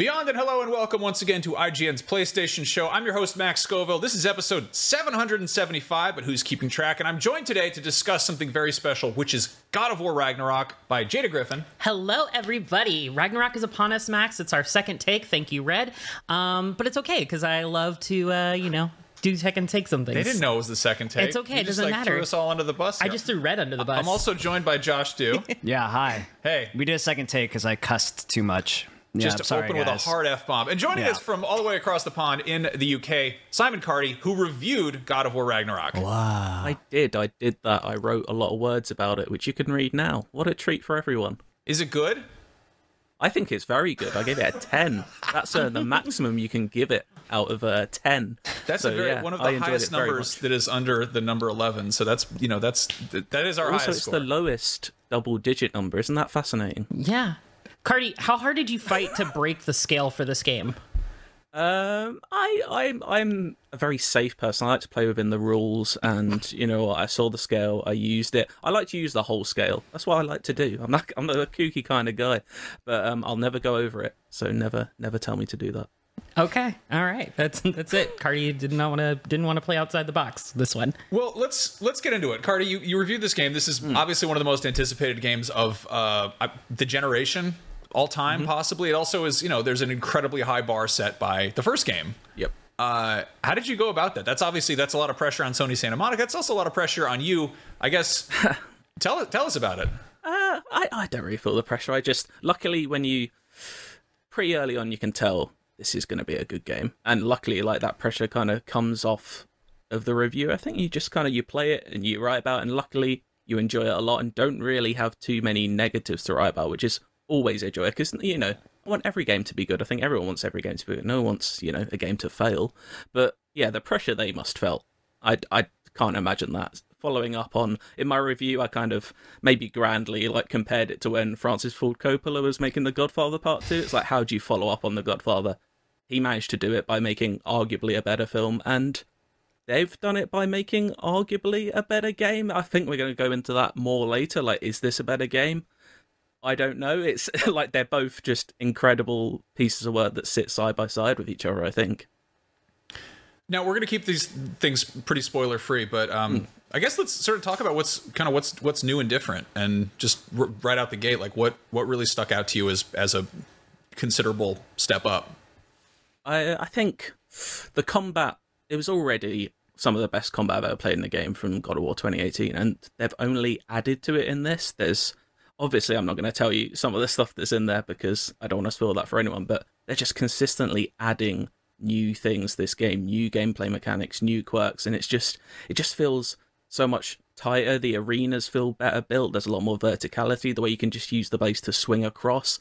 Beyond and hello and welcome once again to IGN's PlayStation Show. I'm your host, Max Scoville. This is episode 775, but who's keeping track? And I'm joined today to discuss something very special, which is God of War Ragnarok by Jada Griffin. Hello, everybody. Ragnarok is upon us, Max. It's our second take. Thank you, Red. Um, but it's okay because I love to, uh, you know, do second take some things. They didn't know it was the second take. It's okay, You it just, doesn't like, matter. Threw us all under the bus. I just threw Red under the bus. I'm also joined by Josh Dew. Yeah, hi. Hey. We did a second take because I cussed too much. Yeah, just I'm to sorry, open guys. with a hard F bomb. And joining Yeah. us from all the way across the pond in the UK, Simon Cardy, who reviewed God of War Ragnarok. Wow. I did. I did that. I wrote a lot of words about it, which you can read now. What a treat for everyone. Is it good? I think it's very good. I gave it a 10. That's uh, the maximum you can give it out of a 10. That's So, a very, yeah, one of the enjoyed highest numbers that is under the number 11. So that's, you know, that's that is our Also, highest it's score. the lowest double digit number. Isn't that fascinating? yeah. Cardy, how hard did you fight to break the scale for this game? Um, I, I'm, I'm a very safe person. I like to play within the rules, and you know, I saw the scale, I used it. I like to use the whole scale. That's what I like to do. I'm not, I'm not a kooky kind of guy, but um, I'll never go over it. So never, never tell me to do that. Okay, all right, that's that's it. Cardy did not want to didn't want to play outside the box. This one, Well, let's let's get into it. Cardy, you, you reviewed this game. This is Hmm. obviously one of the most anticipated games of uh, uh, the generation, all time, Mm-hmm. possibly. It also is, you know, there's an incredibly high bar set by the first game. Yep. Uh, how did you go about that? That's obviously that's a lot of pressure on Sony Santa Monica. It's also a lot of pressure on you. I guess. tell tell us about it. Uh, I, I don't really feel the pressure. I just luckily when you pretty early on you can tell this is going to be a good game, and luckily like that pressure kind of comes off of the review. I think you just kind of you play it and you write about, it, and luckily you enjoy it a lot and don't really have too many negatives to write about, which is always a joy because you know I want every game to be good. I think everyone wants every game to be good. No one wants you know a game to fail, but yeah, the pressure they must felt. I I can't imagine that. Following up on in my review, I kind of maybe grandly like compared it to when Francis Ford Coppola was making The Godfather Part Two. It's like how do you follow up on The Godfather? He managed to do it by making arguably a better film, and they've done it by making arguably a better game. I think we're going to go into that more later. Like, is this a better game? I don't know. It's like they're both just incredible pieces of work that sit side by side with each other. I think. Now we're going to keep these things pretty spoiler free, but um, I guess let's sort of talk about what's kind of what's what's new and different, and just r- right out the gate, like what what really stuck out to you as as a considerable step up. I I think the combat it was already some of the best combat I've ever played in the game from God of War 2018, and they've only added to it in this. There's obviously I'm not going to tell you some of the stuff that's in there because I don't want to spoil that for anyone, but they're just consistently adding new things this game, new gameplay mechanics, new quirks, and it's just it just feels so much tighter. The arenas feel better built. There's a lot more verticality. The way you can just use the base to swing across.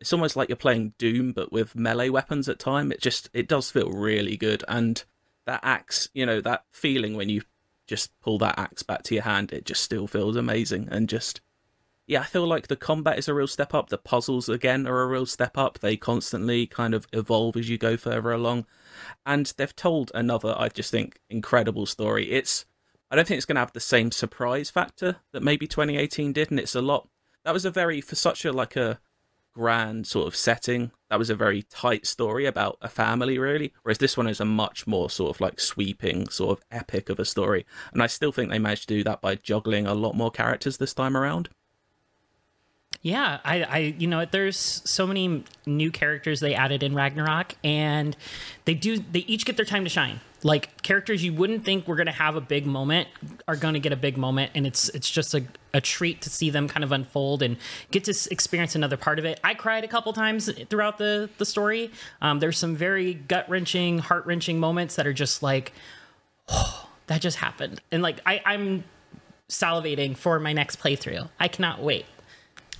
It's almost like you're playing Doom, but with melee weapons at time. It just it does feel really good, and that axe, you know, that feeling when you just pull that axe back to your hand, it just still feels amazing, and just yeah, I feel like the combat is a real step up. The puzzles again are a real step up. They constantly kind of evolve as you go further along, and they've told another, I just think, incredible story. It's I don't think it's going to have the same surprise factor that maybe 2018 did, and it's a lot. That was a very for such a like a grand sort of setting. That was a very tight story about a family, really. Whereas this one is a much more sort of like sweeping, sort of epic of a story. And I still think they managed to do that by juggling a lot more characters this time around. Yeah, I, I, you know, there's so many new characters they added in Ragnarok, and they do, they each get their time to shine. Like characters you wouldn't think were going to have a big moment are going to get a big moment, and it's it's just a, a treat to see them kind of unfold and get to experience another part of it. I cried a couple times throughout the the story. Um, there's some very gut wrenching, heart wrenching moments that are just like, oh, that just happened, and like I, I'm salivating for my next playthrough. I cannot wait.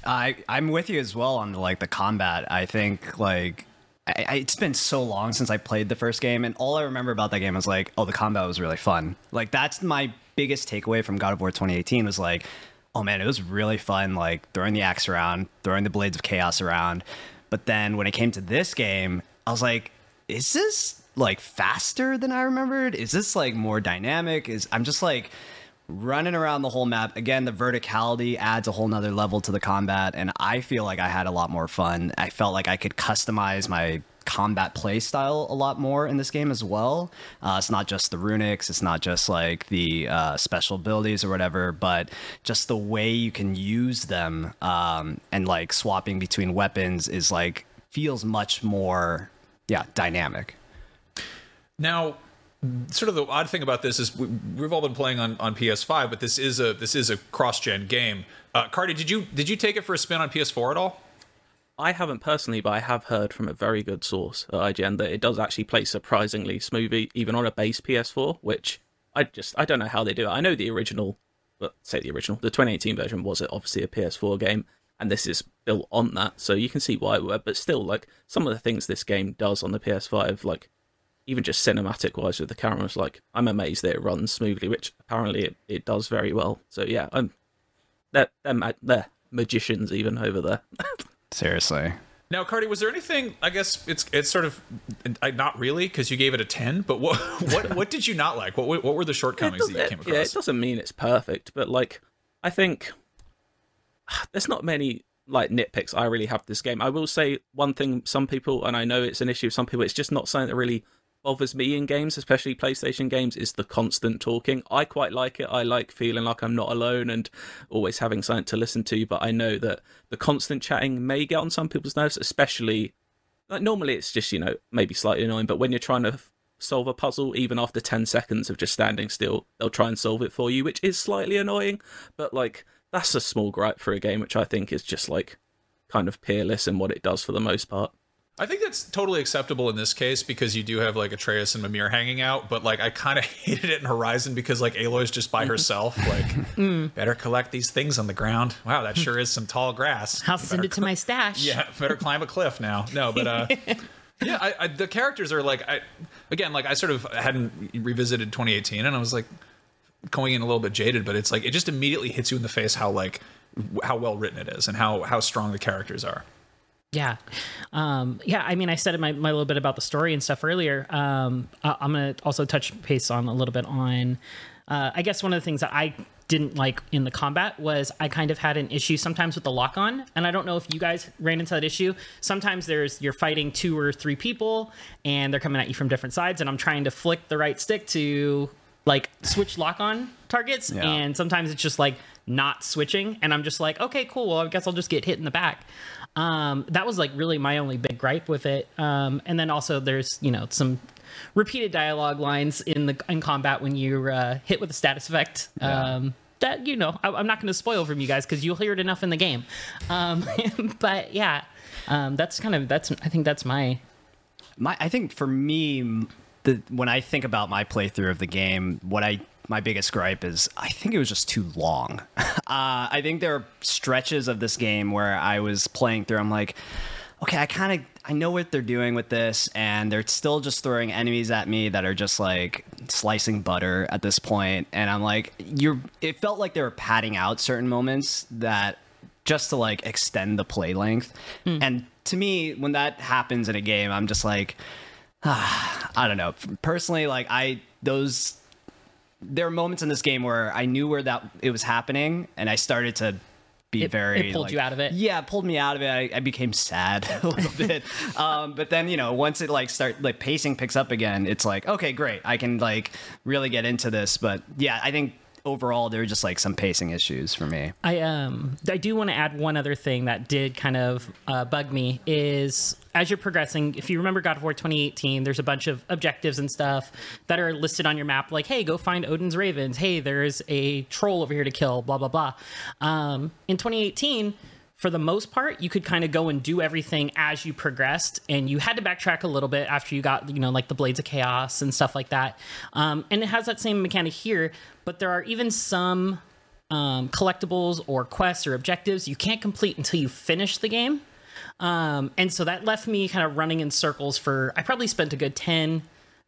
I I'm with you as well on the, like the combat. I think like I, I, it's been so long since I played the first game, and all I remember about that game was like, oh, the combat was really fun. Like that's my biggest takeaway from God of War 2018 was like, oh man, it was really fun. Like throwing the axe around, throwing the blades of chaos around. But then when it came to this game, I was like, is this like faster than I remembered? Is this like more dynamic? Is I'm just like running around the whole map. Again, the verticality adds a whole nother level to the combat, and I feel like I had a lot more fun. I felt like I could customize my combat play style a lot more in this game as well. Uh, it's not just the runics, it's not just like the uh, special abilities or whatever, but just the way you can use them um, and like swapping between weapons is like feels much more, yeah, dynamic. Now, sort of the odd thing about this is we, we've all been playing on, on PS5, but this is a this is a cross gen game. Uh, Cardy, did you did you take it for a spin on PS4 at all? I haven't personally, but I have heard from a very good source at IGN that it does actually play surprisingly smoothly, even on a base PS4. Which I just I don't know how they do it. I know the original, but say the original, the 2018 version was it obviously a PS4 game, and this is built on that, so you can see why it would. But still, like some of the things this game does on the PS5, like even just cinematic wise with the cameras, like I'm amazed that it runs smoothly, which apparently it, it does very well. So yeah, I'm they're they're, ma- they're magicians even over there. Seriously. Now, Cardy, was there anything? I guess it's it's sort of not really because you gave it a ten. But what what what did you not like? What what were the shortcomings that you came across? yeah, it doesn't mean it's perfect, but like I think there's not many like nitpicks I really have this game. I will say one thing: some people, and I know it's an issue. With some people, it's just not something that really bothers me in games, especially PlayStation games, is the constant talking. I quite like it. I like feeling like I'm not alone and always having something to listen to. But I know that the constant chatting may get on some people's nerves, especially like normally it's just you know maybe slightly annoying, but when you're trying to solve a puzzle, even after ten seconds of just standing still, they'll try and solve it for you, which is slightly annoying. But like that's a small gripe for a game, which I think is just like kind of peerless in what it does for the most part. I think that's totally acceptable in this case because you do have like Atreus and Mimir hanging out, but like I kind of hated it in Horizon because like Aloy's just by herself. Like, better collect these things on the ground. Wow, that sure is some tall grass. I'll send it to my stash. Yeah, better climb a cliff now. No, but uh, yeah, I, I, the characters are like, I again, like I sort of hadn't revisited 2018, and I was like going in a little bit jaded, but it's like it just immediately hits you in the face how like how well written it is and how how strong the characters are. Yeah. Um, yeah. I mean, I said my, my little bit about the story and stuff earlier. Um, I, I'm going to also touch base on a little bit on, uh, I guess one of the things that I didn't like in the combat was I kind of had an issue sometimes with the lock on. And I don't know if you guys ran into that issue. Sometimes there's, you're fighting two or three people and they're coming at you from different sides. And I'm trying to flick the right stick to like switch lock on targets. Yeah. And sometimes it's just like not switching. And I'm just like, okay, cool. Well, I guess I'll just get hit in the back. Um, that was like really my only big gripe with it. Um, and then also there's you know some repeated dialogue lines in the in combat when you're uh, hit with a status effect. Um, that you know I, I'm not going to spoil from you guys because you'll hear it enough in the game. Um, but yeah, um, that's kind of that's I think that's my My, I think for me, the when I think about my playthrough of the game, what I my biggest gripe is I think it was just too long. uh, I think there are stretches of this game where I was playing through. I'm like, okay, I kind of I know what they're doing with this, and they're still just throwing enemies at me that are just like slicing butter at this point. and I'm like, you're. It felt like they were padding out certain moments that just to like extend the play length, and to me, when that happens in a game, I'm just like. I don't know. Personally, like I those there are moments in this game where I knew where that it was happening, and I started to be It- very. it pulled like- you out of it? Yeah, it pulled me out of it. I, I became sad a little bit. Um, but then you know, once it like start like pacing picks up again, it's like okay, great. I can like really get into this. But yeah, I think overall there were just like some pacing issues for me. I um I do want to add one other thing that did kind of uh, bug me is as you're progressing, if you remember God of War 2018, there's a bunch of objectives and stuff that are listed on your map, like hey, go find Odin's ravens. Hey, there's a troll over here to kill. Blah blah blah. Um, in 2018. For the most part, you could kind of go and do everything as you progressed, and you had to backtrack a little bit after you got, you know, like the Blades of Chaos and stuff like that. Um, and it has that same mechanic here, but there are even some um, collectibles or quests or objectives you can't complete until you finish the game. Um, and so that left me kind of running in circles for, I probably spent a good 10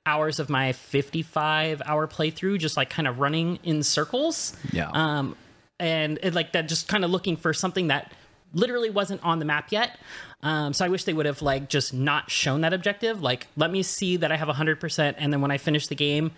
hours of my 55 hour playthrough just like kind of running in circles. Yeah. Um, and it, like that, just kind of looking for something that literally wasn't on the map yet. Um, so I wish they would have like just not shown that objective. Like, let me see that I have 100%. And then when I finish the game,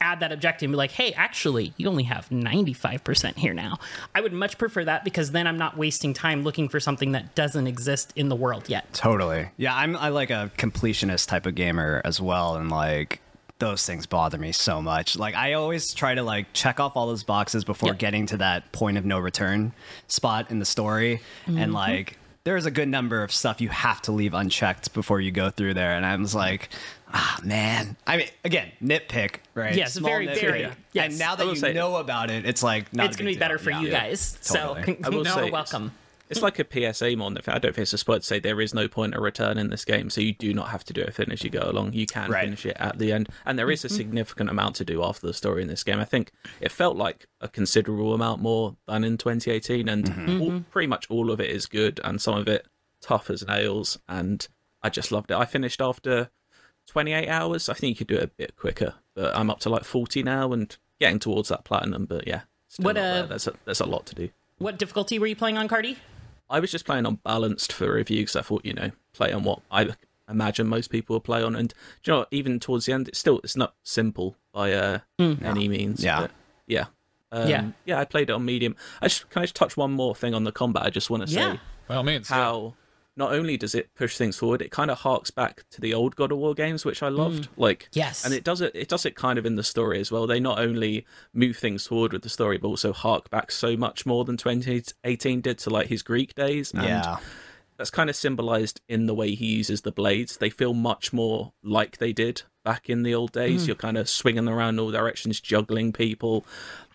add that objective and be like, hey, actually, you only have 95% here now. I would much prefer that because then I'm not wasting time looking for something that doesn't exist in the world yet. Totally. Yeah, I'm I like a completionist type of gamer as well, and like those things bother me so much. Like I always try to like check off all those boxes before Yep. getting to that point of no return spot in the story, Mm-hmm. and like there's a good number of stuff you have to leave unchecked before you go through there, and I was like. Ah man! I mean, again, nitpick, right? Yes, very, very, nitpick. yes. And now that you say- know about it, it's like not it's going to big be better deal. for Yeah. you guys. Totally. So, I will you're say welcome. It's like a PSA more than I don't know if it's a spoiler to say there is no point of return in this game, so you do not have to do a finish you go along. You can Right. finish it at the end, and there is a mm-hmm. significant amount to do after the story in this game. I think it felt like a considerable amount more than in 2018, and mm-hmm. all, mm-hmm. pretty much all of it is good, and some of it tough as nails. And I just loved it. I finished after 28 hours. I think you could do it a bit quicker, but I'm up to like 40 now and getting towards that platinum. But yeah, still What, not uh, there. uh, There's a, there's a lot to do. What difficulty were you playing on, Cardy? I was just playing on balanced for review because I thought, you know, play on what I imagine most people will play on. And do you know, what? even towards the end, it's still it's not simple by uh, any means. Yeah. but yeah. Um, Yeah. yeah, I played it on medium. I just can I just touch one more thing on the combat. I just want to Yeah. say By all means. yeah. how not only does it push things forward, it kind of harks back to the old God of War games, which I mm. loved. Like, Yes. and it does it. It does it kind of in the story as well. They not only move things forward with the story, but also hark back so much more than 2018 did to like his Greek days. And Yeah. that's kind of symbolized in the way he uses the blades. They feel much more like they did back in the old days. Mm. You're kind of swinging around all directions, juggling people.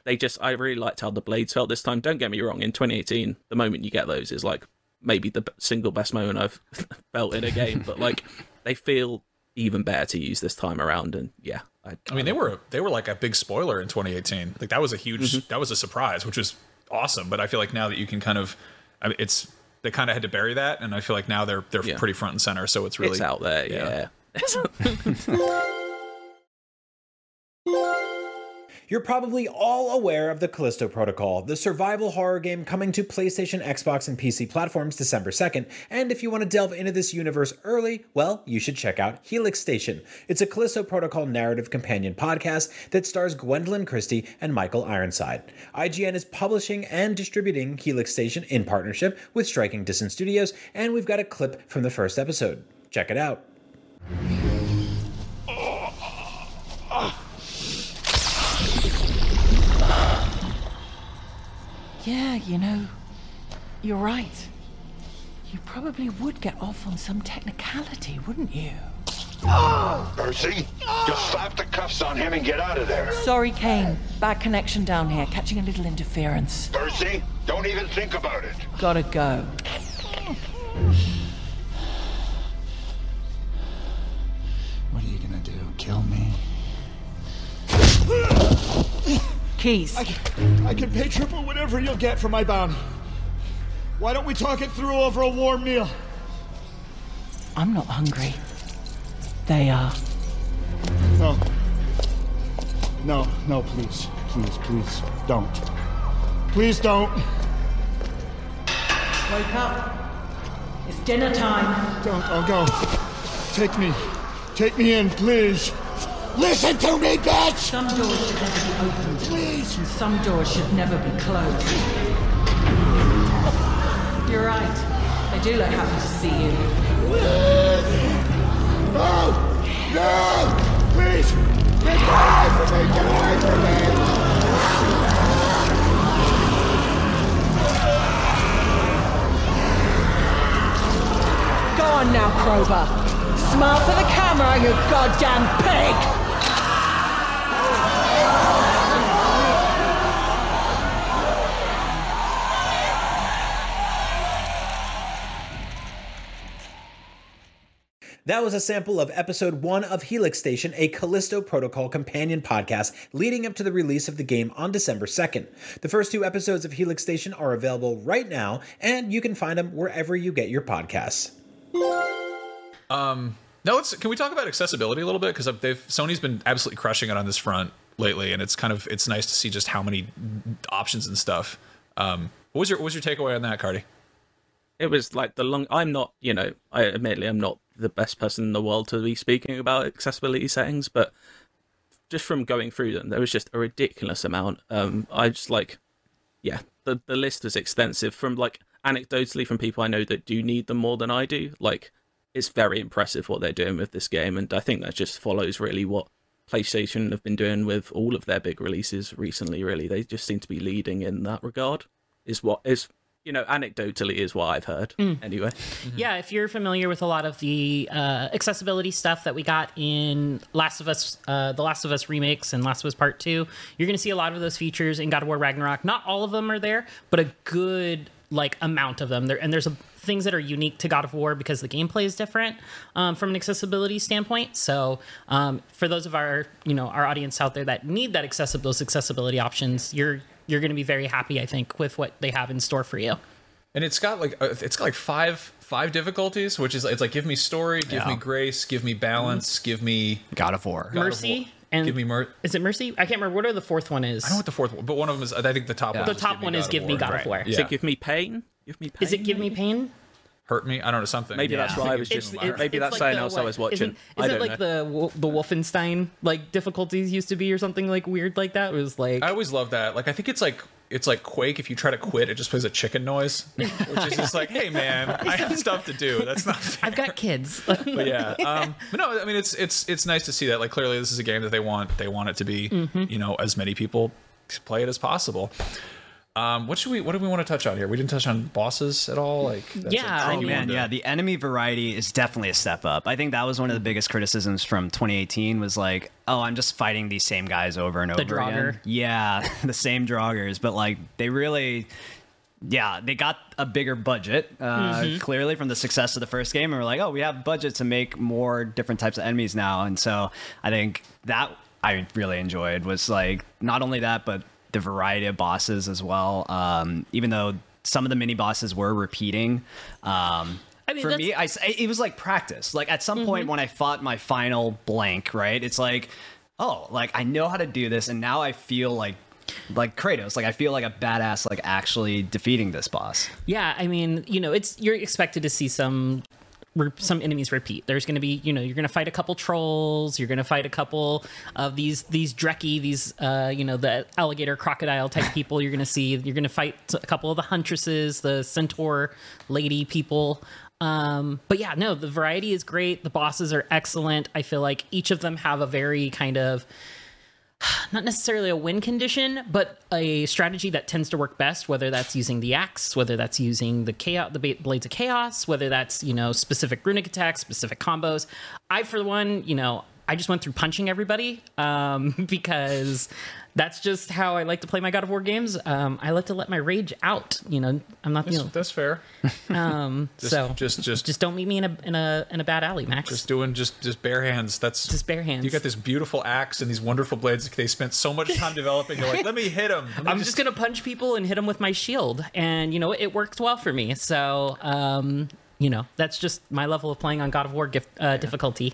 They just, I really liked how the blades felt this time. Don't get me wrong, in 2018, the moment you get those is like maybe the single best moment I've felt in a game, but like they feel even better to use this time around. And yeah, I, I mean, they were they were like a big spoiler in 2018. Like that was a huge Mm-hmm. that was a surprise, which was awesome. But I feel like now that you can kind of, I mean, it's they kind of had to bury that, and I feel like now they're they're Yeah. pretty front and center. So it's really it's out there. yeah. yeah. You're probably all aware of the Callisto Protocol, the survival horror game coming to PlayStation, Xbox, and PC platforms December 2nd. And if you want to delve into this universe early, well, you should check out Helix Station. It's a Callisto Protocol narrative companion podcast that stars Gwendoline Christie and Michael Ironside. IGN is publishing and distributing Helix Station in partnership with Striking Distance Studios, and we've got a clip from the first episode. Check it out. Yeah, you know, you're right. You probably would get off on some technicality, wouldn't you? Percy, just slap the cuffs on him and get out of there. Sorry, Kane. Bad connection down here, catching a little interference. Percy, don't even think about it. Gotta go. What are you gonna do? Kill me? Keys. I can pay triple whatever you'll get for my bounty. Why don't we talk it through over a warm meal? I'm not hungry. They are. No. No, no, please. Please, please, don't. Please don't. Wake up. It's dinner time. Don't. I'll go. Take me. Take me in, please. Listen to me, bitch! Some doors should never be opened, Please! and some doors should never be closed. You're right. I do look happy to see you. No! No! Please! Get away from me! Get away from me! Go on now, Crowbar. Smile for the camera, you goddamn pig! That was a sample of episode one of Helix Station, a Callisto Protocol companion podcast leading up to the release of the game on December 2nd. The first two episodes of Helix Station are available right now, and you can find them wherever you get your podcasts. Um, now let's. Can we talk about accessibility a little bit? Because they've Sony's been absolutely crushing it on this front lately, and it's kind of it's nice to see just how many options and stuff. Um, what was your what was your takeaway on that, Cardy? it was like the long i'm not you know i admittedly i'm not the best person in the world to be speaking about accessibility settings but just from going through them, there was just a ridiculous amount. Um, I just like, yeah, the the list was extensive. From like anecdotally from people I know that do need them more than I do. Like, it's very impressive what they're doing with this game, and I think that just follows really what PlayStation have been doing with all of their big releases recently. Really, they just seem to be leading in that regard. Is what is you know anecdotally is what I've heard anyway. Yeah, if you're familiar with a lot of the uh, accessibility stuff that we got in Last of Us, uh, the Last of Us remakes and Last of Us Part Two, you're going to see a lot of those features in God of War Ragnarok. Not all of them are there, but a good like amount of them. There and there's a, things that are unique to God of War because the gameplay is different um, from an accessibility standpoint. So um, for those of our you know our audience out there that need that accessible those accessibility options, you're you're going to be very happy, I think, with what they have in store for you. And it's got like uh, it's got like five five difficulties, which is it's like give me story, give Yeah. me grace, give me balance, give me God of War. God of Mercy War. and give me mer- Is it Mercy? I can't remember what are the fourth one is. I don't know what the fourth one, but one of them is I think the top one. the is top Give Me one is God of Give Me War. God of War. Yeah. Is it give me pain? Give me pain. Is it Give Me Pain? Hurt me. I don't know something. Maybe that's why I was just. it's- maybe that's like something the, else I was watching. Isn't, I isn't don't like know. the the Wolfenstein like difficulties used to be or something like weird like that? It was like I always love that. Like I think it's like it's like Quake. If you try to quit, it just plays a chicken noise, which is just like, hey man, I have stuff to do. That's not. Fair. I've got kids. But yeah, um, but no, I mean it's it's it's nice to see that. Like clearly, this is a game that they want they want it to be. Mm-hmm. You know, as many people play it as possible. Um, what should we? What do we want to touch on here? We didn't touch on bosses at all. Like that's Yeah, a- I Oh mean- man, yeah, the enemy variety is definitely a step up. I think that was one of the biggest criticisms from 2018 was like, oh, I'm just fighting these same guys over and over Draugr. again. Yeah, the same draggers, but like they really yeah, they got a bigger budget, uh, clearly from the success of the first game, and we're like, oh, we have budget to make more different types of enemies now, and so I think that I really enjoyed was like not only that, but the variety of bosses as well. Um, even though some of the mini bosses were repeating, um, I mean, for me, I, it was like practice. Like at some point when I fought my final blank, right? It's like, oh, like I know how to do this, and now I feel like like Kratos. Like I feel like a badass, like actually defeating this boss. yeah, I mean, you know, it's you're expected to see some some enemies repeat. There's going to be, you know, you're going to fight a couple trolls. You're going to fight a couple of these these Dreki, these uh, you know, the alligator crocodile type people. You're going to see. You're going to fight a couple of the huntresses, the centaur lady people. Um, but yeah, no, the variety is great. The bosses are excellent. I feel like each of them have a very kind of not necessarily a win condition, but a strategy that tends to work best. Whether that's using the axe, whether that's using the chaos, the blades of chaos, whether that's you know specific runic attacks, specific combos. I, for one, you know, I just went through punching everybody um, because that's just how I like to play my God of War games. Um, I like to let my rage out. You know, I'm not you That's, know, that's fair. um, Just, so just just just don't meet me in a in a in a bad alley, Max. just doing just just bare hands. That's Just bare hands. You got this beautiful axe and these wonderful blades. They spent so much time developing. You're like, let me hit him. I'm just gonna punch people and hit them with my shield, and you know it worked well for me. So, um, you know that's just my level of playing on God of War gift, uh, difficulty.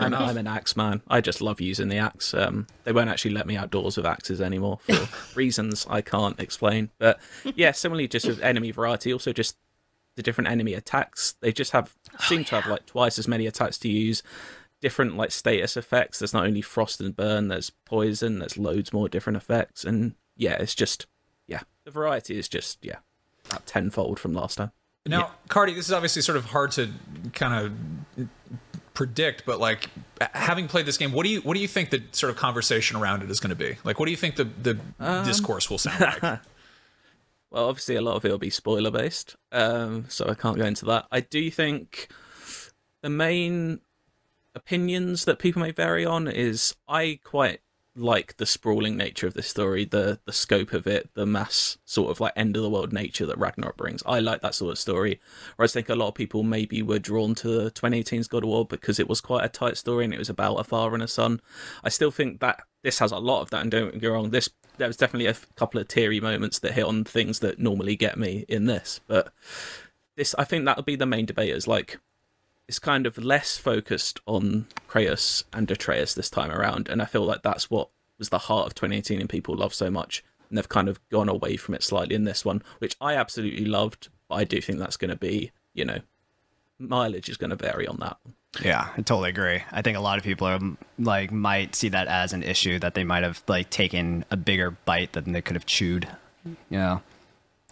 I'm. I'm an axe man. I just love using the axe. Um, they won't actually let me outdoors with axes anymore for reasons I can't explain. But yeah, similarly, just with enemy variety, also just the different enemy attacks. They just have seem to have like twice as many attacks to use. Different like status effects. There's not only frost and burn. There's poison. There's loads more different effects. And yeah, it's just yeah, the variety is just yeah, about tenfold from last time. Now, Cardy, this is obviously sort of hard to kind of predict, but like having played this game, what do you what do you think the sort of conversation around it is going to be? Like, what do you think the the Um, discourse will sound like? Well, obviously, a lot of it will be spoiler based, um, so I can't go into that. I do think the main opinions that people may vary on is I quite like the sprawling nature of this story, the the scope of it, the mass sort of like end of the world nature that Ragnarok brings. I like that sort of story. Whereas I think a lot of people maybe were drawn to 2018's God of War because it was quite a tight story and it was about a father and a son. I still think that this has a lot of that, and don't get wrong, this there was definitely a couple of teary moments that hit on things that normally get me in this, but this I think that'll be the main debate is like it's kind of less focused on Kratos and Atreus this time around, and I feel like that's what was the heart of 2018 and people love so much, and they've kind of gone away from it slightly in this one, which I absolutely loved, but I do think that's going to be, you know, mileage is going to vary on that. Yeah, I totally agree. I think a lot of people are like might see that as an issue that they might have like taken a bigger bite than they could have chewed. Know,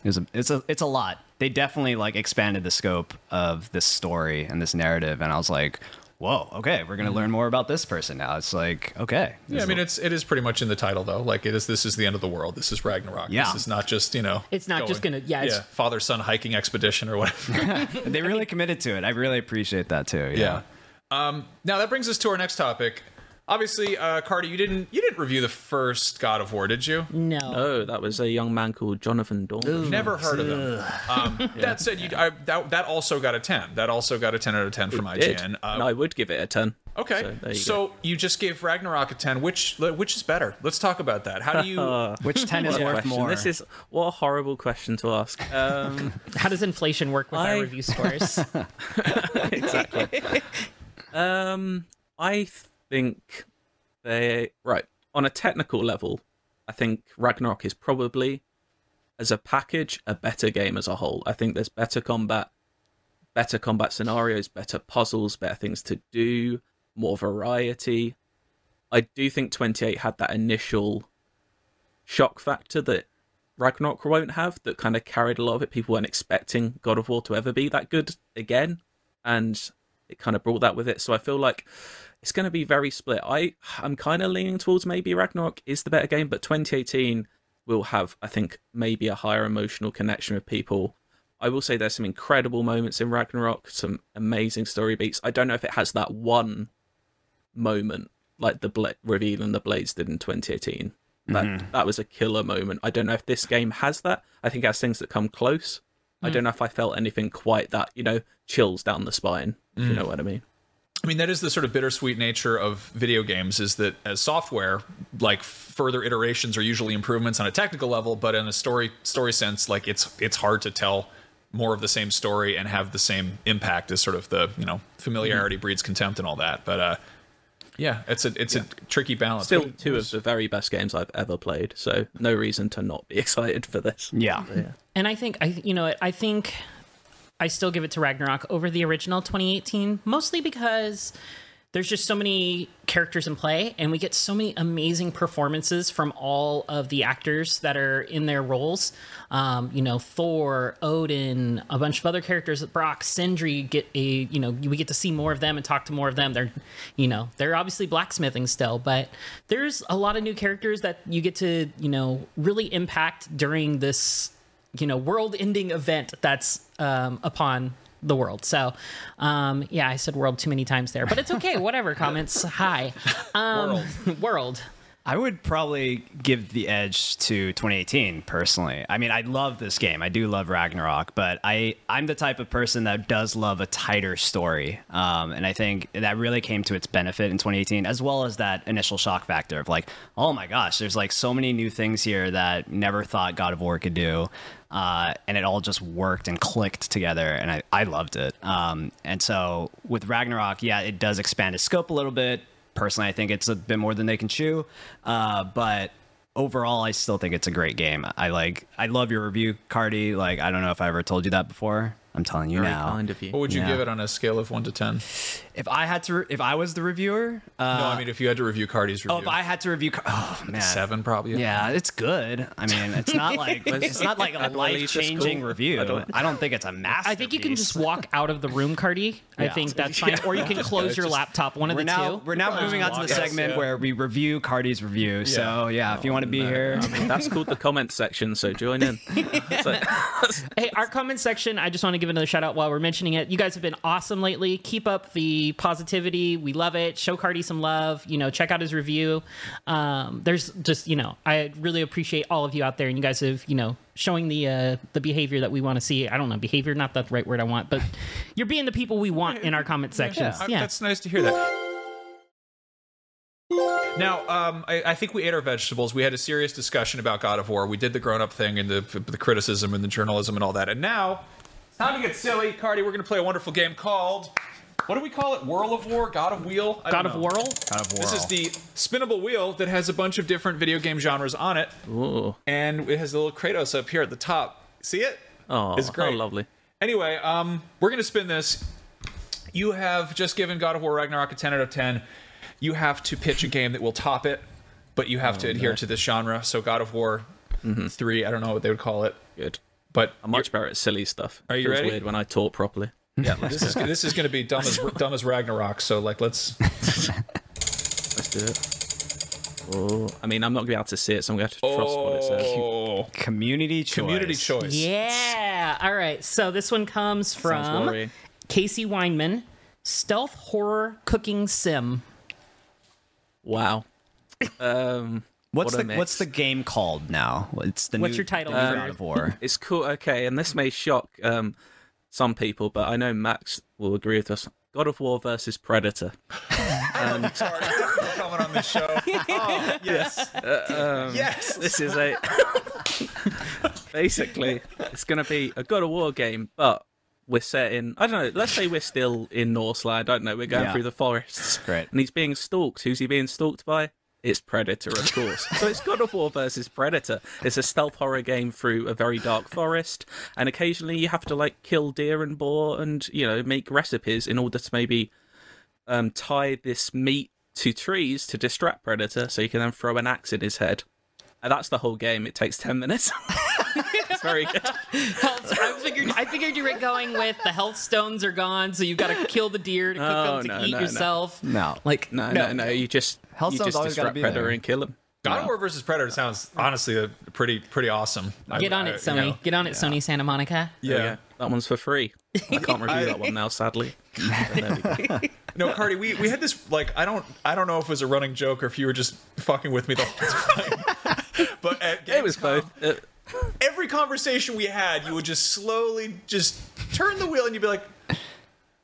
it's a it's a it's a lot. They definitely like expanded the scope of this story and this narrative, and I was like, whoa, okay, we're gonna learn more about this person now. It's like okay, Yeah, I mean it's it is pretty much in the title though. Like it is this is the end of the world. This is Ragnarok. Yeah. This is not just, you know It's not just gonna- yeah, it's- father son hiking expedition or whatever. they really committed to it. I really appreciate that too. yeah. Um now that brings us to our next topic. Obviously, uh Cardy, you didn't you didn't review the first God of War, did you? No. Oh, that was a young man called Jonathan Dorn. Never heard of him. Um, That said, you, I, that that also got a ten. That also got a ten out of ten from Did. IGN. Uh, and I would give it a 10. Okay, So, there you so, you just gave Ragnarok a ten. Which which is better? Let's talk about that. How do you? Which ten is worth question. more? This is what a horrible question to ask. Um, How does inflation work with I- our review scores? exactly. um, I think they right on a technical level. I think Ragnarok is probably, as a package, a better game as a whole. I think there's better combat, better combat scenarios, better puzzles, better things to do, more variety. I do think 28 had that initial shock factor that Ragnarok won't have that kind of carried a lot of it. People weren't expecting God of War to ever be that good again, and it kind of brought that with it. So I feel like it's going to be very split. I I'm kind of leaning towards maybe Ragnarok is the better game, but 2018 will have I think maybe a higher emotional connection with people. I will say there's some incredible moments in Ragnarok, some amazing story beats. I don't know if it has that one moment like the bla- revealing the blades did in 2018. That mm-hmm. that was a killer moment. I don't know if this game has that. I think it has things that come close. I mm. don't know if I felt anything quite that you know chills down the spine. If you mm. know what I mean. I mean, that is the sort of bittersweet nature of video games is that as software, like further iterations are usually improvements on a technical level, but in a story story sense, like it's it's hard to tell more of the same story and have the same impact as sort of the you know familiarity breeds contempt and all that. But uh, yeah, it's a it's a tricky balance. Still, But- two of the very best games I've ever played. So no reason to not be excited for this. yeah. and I think I you know I think I still give it to Ragnarok over the original 2018, mostly because there's just so many characters in play, and we get so many amazing performances from all of the actors that are in their roles. Um, you know, Thor, Odin, a bunch of other characters. Brok, Sindri get a you know we get to see more of them and talk to more of them. They're you know they're obviously blacksmithing still, but there's a lot of new characters that you get to you know really impact during this you know world-ending event that's um, upon the world. So, um, yeah, I said world too many times there, but it's okay. Whatever. Comments. Hi. Um, world. I would probably give the edge to 2018 personally. I mean, I love this game. I do love Ragnarok, but I I'm the type of person that does love a tighter story, um, and I think that really came to its benefit in 2018, as well as that initial shock factor of like, oh my gosh, there's like so many new things here that never thought God of War could do. Uh, and it all just worked and clicked together, and I, I loved it. Um, and so with Ragnarok, yeah, it does expand its scope a little bit personally i think it's a bit more than they can chew uh, but overall i still think it's a great game i like i love your review cardy like i don't know if i ever told you that before i'm telling you Very now kind of you. what would you Yeah. give it on a scale of one to ten? If i had to re- if i was the reviewer uh, no, I mean if you had to review Cardy's review, oh if i had to review Car- oh man seven probably. yeah it's good i mean it's not like it's not like a At least it's life-changing cool. review I don't- i don't think it's a masterpiece I think you can just walk out of the room, Cardy. I Yeah. think that's fine. Or you can close your just- laptop. One of we're the now two. we're now moving on to the Yes, segment yeah. where we review Cardy's review. So yeah, if you want to be here, I mean, that's called the comment section. So join in. So- Hey, our comment section, I just want to give another shout out while we're mentioning it. You guys have been awesome lately. Keep up the positivity. We love it. Show Cardy some love. You know, check out his review. Um, there's just, you know, I really appreciate all of you out there and you guys have, you know, showing the uh, the behavior that we want to see. I don't know, behavior, not the right word I want, but you're being the people we want in our comment sections. Uh, Yeah. That's nice to hear that. Now, um, I, I think we ate our vegetables. We had a serious discussion about God of War. We did the grown-up thing and the, the criticism and the journalism and all that. And now, it's time to get silly. Cardy, we're going to play a wonderful game called, what do we call it? Whirl of War? God of Wheel? I God don't of know. Whirl? God of Whirl. This is the spinnable wheel that has a bunch of different video game genres on it. Ooh. And it has a little Kratos up here at the top. See it? Oh, It's great. how lovely. Anyway, um, we're gonna spin this. You have just given God of War Ragnarok a 10 out of 10. You have to pitch a game that will top it, but you have to adhere to this genre. So God of War 3, I don't know what they would call it, Good. but I'm much better at silly stuff. Are you Feels ready? weird when I talk properly. Yeah, this is this is going to be dumb as dumb as Ragnarok. So like let's Let's do it. Oh, I mean, I'm not going to be able to see it, so I'm going to have to trust what it says. Oh, Community choice. community choice. Yeah. All right. So this one comes from. Casey Weinman. Stealth horror cooking sim. Wow. Um, What's what the mix. What's the game called now? It's the What's new your title, the new Andrew? God of War. It's cool. Okay, and this may shock um, some people, but I know Max will agree with us. God of War versus Predator. Sorry, for coming on this show. Oh, yes, uh, um, yes. This is a basically it's going to be a God of War game, but we're set in. I don't know. Let's say we're still in Norseland. I don't know. We're going Yeah. through the forests, Great. and he's being stalked. Who's he being stalked by? It's Predator, of course. so it's God of War versus Predator. It's a stealth horror game through a very dark forest, and occasionally you have to like kill deer and boar, and you know make recipes in order to maybe um, tie this meat to trees to distract Predator, so you can then throw an axe in his head. And that's the whole game. It takes ten minutes. it's very good. I figured I figured you were going with the health stones are gone, so you've got to kill the deer to cook Oh, them to no, eat no, no. yourself. No. Like No, no, no. You just you Hellstone's just always gotta be Predator there. and kill him. God of War versus Predator sounds honestly a pretty pretty awesome. Get I- on I- it, you Sony. know. Get on it, Sony Santa Monica. Yeah. There we go. that one's for free. I can't review that one now, sadly. But there we go. No, Cardy, we, we had this like I don't I don't know if it was a running joke or if you were just fucking with me the whole time. but at It was Gamescom, both. Uh, Every conversation we had, you would just slowly just turn the wheel and you'd be like,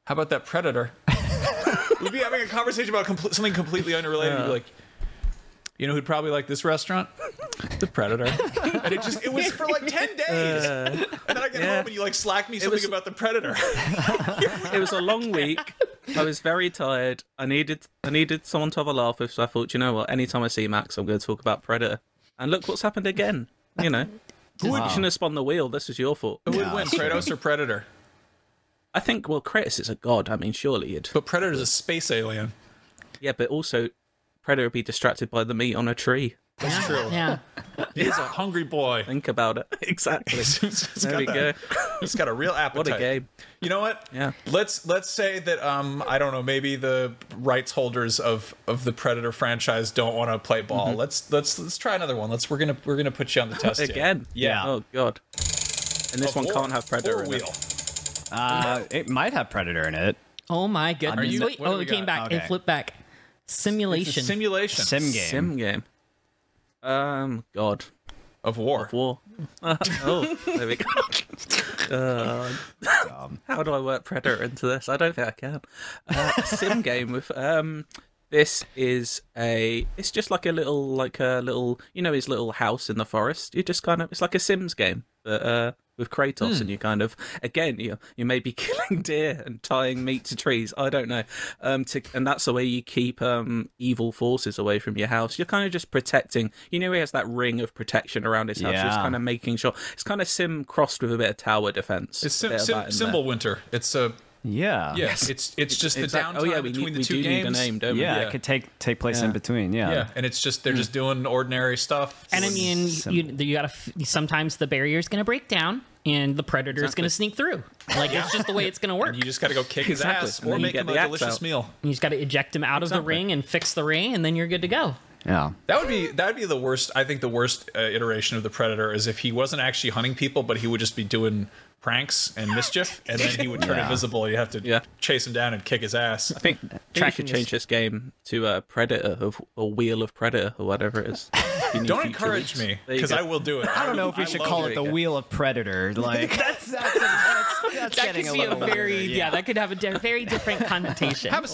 "How about that Predator?" We'd be having a conversation about compl- something completely unrelated. You'd be like, "You know who'd probably like this restaurant? The Predator." and it just it was for like ten days. and then I get yeah. home and you like slack me something was- about the Predator. it was a long week. I was very tired. I needed I needed someone to have a laugh with, so I thought, you know what? Anytime I see Max, I'm going to talk about Predator. And look what's happened again. You know, you shouldn't have spun the wheel. This was your fault. Who would win, Kratos or Predator? I think. Well, Kratos is a god. I mean, surely you'd. But Predator's a space alien. Yeah, but also Predator would be distracted by the meat on a tree. That's true. Yeah. He's a hungry boy. Think about it. Exactly. He's there we that. go. He's got a real appetite. What a game. You know what? Yeah. Let's let's say that um I don't know maybe the rights holders of of the Predator franchise don't want to play ball. Let's let's let's try another one. Let's we're gonna we're gonna put you on the test here. Again. Yeah. Oh god. And this A one war- can't have Predator war in wheel. it. Uh, it might have Predator in it. Oh my goodness. You- Wait, what do oh, we it came got? back. It Okay. flipped back. It's a Simulation. simulation Sim game. Sim game. Um. God. of war. Of war. oh, there we go. Uh, how do I work Predator into this? I don't think I can. Uh, a sim game with um. This is a. It's just like a little, like a little. You know, his little house in the forest. You just kind of. It's like a Sims game, but uh, with Kratos, and you kind of. Again, you you may be killing deer and tying meat to trees. I don't know. Um, to and that's the way you keep um evil forces away from your house. You're kind of just protecting. You know, he has that ring of protection around his house. You're just kind of making sure. It's kind of sim crossed with a bit of tower defense. It's sim, sim, symbol there. winter. It's a Yeah. yeah. It's it's just the Is that- downtime oh yeah, we between need, the we two do games. need a name, don't we? Yeah, Yeah. it could take take place in between. Yeah. Yeah, and it's just they're just hmm. doing ordinary stuff. and I mean, Sim- you, you gotta. Sometimes the barrier's gonna break down, and the predator's Exactly. gonna sneak through. Like it's just the way it's gonna work. you just got to go kick his Exactly. ass And or make him a delicious out. meal. You just gotta eject him out of the ring and fix the ring, and then you're good to go. Yeah. That would be that would be the worst. I think the worst uh, iteration of the predator is if he wasn't actually hunting people, but he would just be doing pranks and mischief, and then he would turn Yeah. invisible. and You have to Yeah. chase him down and kick his ass. I think we could change this game to a Predator of a Wheel of Predator or whatever it is. Don't encourage weeks. me because. I will do it. I don't know if we should call it the Wheel of Predator. Like that's that's, that's, that's That getting could a be a little very weird, yeah. That could have a di- very different connotation. Have a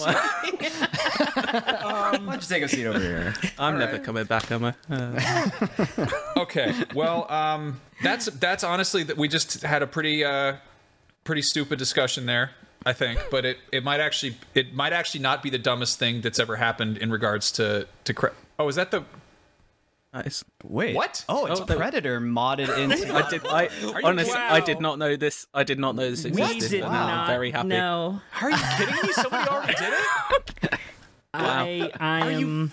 seat. Why don't you take a seat over here? I'm never coming back, am I? Uh, okay. Well, um, that's that's honestly that we just had a pretty uh, pretty stupid discussion there. I think, but it, it might actually it might actually not be the dumbest thing that's ever happened in regards to to. Cra- oh, is that the That is- Wait. What? Oh, it's Oh, they- Predator modded into. I did. I honestly, Wow. I did not know this. I did not know this existed. We existed. did and not I'm very happy. know. Are you kidding me? Somebody already did it? I I you am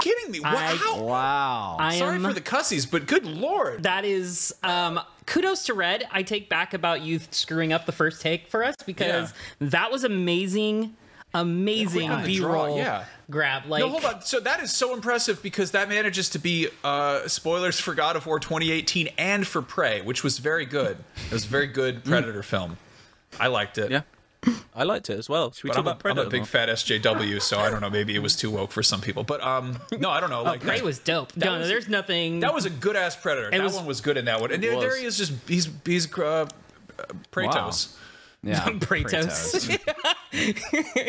Kidding me? I- Wow. wow. I Sorry am for the cussies, but good lord. That is um kudos to Red. I take back about you screwing up the first take for us because that was amazing amazing Quick on the draw, B-roll yeah. grab like no, hold on. So that is so impressive because that manages to be uh, spoilers for God of War 2018 and for Prey, which was very good. It was a very good Predator film. I liked it. Yeah, I liked it as well. Should we But talk I'm a, about I'm Predator? a big fat SJW, so I don't know. Maybe it was too woke for some people, but um, no, I don't know. Like Prey that, was dope. No, was- there's nothing that was a good ass Predator. that was- one was good in that one, and there, there he is. Just he's he's uh, Kratos. yeah. Kratos.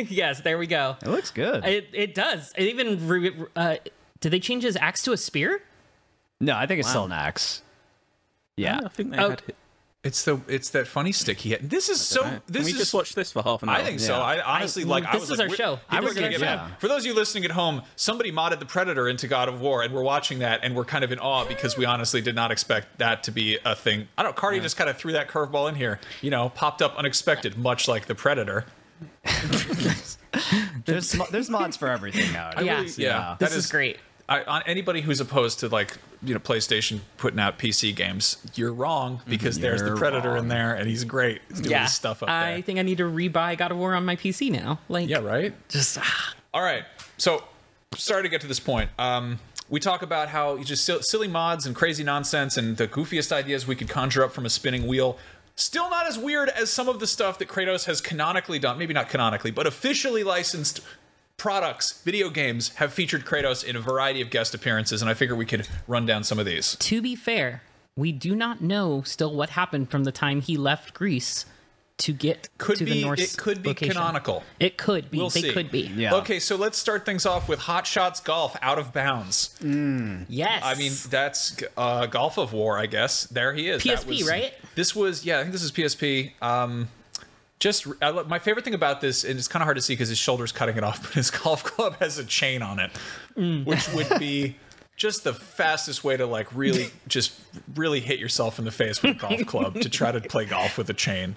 yes, there we go. It looks good. It it does. It even re- uh, did they change his axe to a spear? no, I think it's still an axe. Yeah. I think they Oh. had. It's the it's that funny stick he had. This is so. Can This we is just watch this for half an hour? I think so. I honestly I- like. I this was is like, our show. people This are gonna get our mad. For those of you listening at home, somebody modded the Predator into God of War, and we're watching that, and we're kind of in awe because we honestly did not expect that to be a thing. I don't. Cardy just kind of threw that curveball in here. You know, popped up unexpected, much like the Predator. There's there's mods for everything nowadays. Yeah. really- yeah. This That is, is- great. I, on anybody who's opposed to like you know PlayStation putting out PC games, you're wrong because there's the You're Predator in there, and he's great. He's doing Yeah, his stuff up I there. think I need to rebuy God of War on my PC now. Like, Yeah, right. just ah, All right. So, sorry to get to this point. Um, we talk about how you just sil- silly mods and crazy nonsense and the goofiest ideas we could conjure up from a spinning wheel. Still not as weird as some of the stuff that Kratos has canonically done. Maybe not canonically, but officially licensed products, video games have featured Kratos in a variety of guest appearances, and I figure we could run down some of these. to be fair, we do not know still what happened from the time he left Greece to get Could to be the Norse it could be location. canonical. It could be. We'll they see. could be. Yeah. Okay, so let's start things off with Hot Shots Golf out of bounds. Yes. I mean, that's uh, Golf of War, I guess. There he is. That PSP, was- right? This was, yeah, I think this is PSP. Um, just I, lo- my favorite thing about this, and it's kind of hard to see because his shoulder's cutting it off, but his golf club has a chain on it, Mm. which would be just the fastest way to like really just really hit yourself in the face with a golf club to try to play golf with a chain.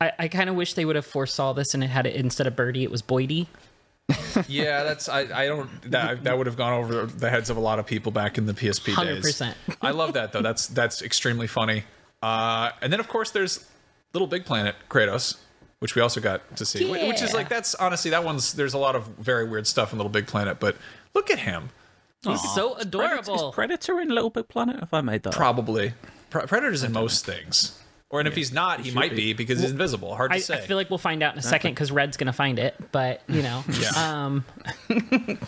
I, I kind of wish they would have foresaw this and it had it instead of Birdie, it was Boydie. Yeah, that's I, I don't that that would have gone over the heads of a lot of people back in the PSP days. 100%. I love that though. That's that's extremely funny. Uh, and then of course there's Little Big Planet Kratos, which we also got to see, wh- which is like that's honestly that one's there's a lot of very weird stuff in Little Big Planet, but look at him. He's so adorable. is Predator in Little Big Planet? Have I made that? Probably Pre- Predator's in most things, or and if he's not, he might be because he's invisible. Hard to I, say. I feel like we'll find out in a second because Red's gonna find it, but you know, Yeah. um,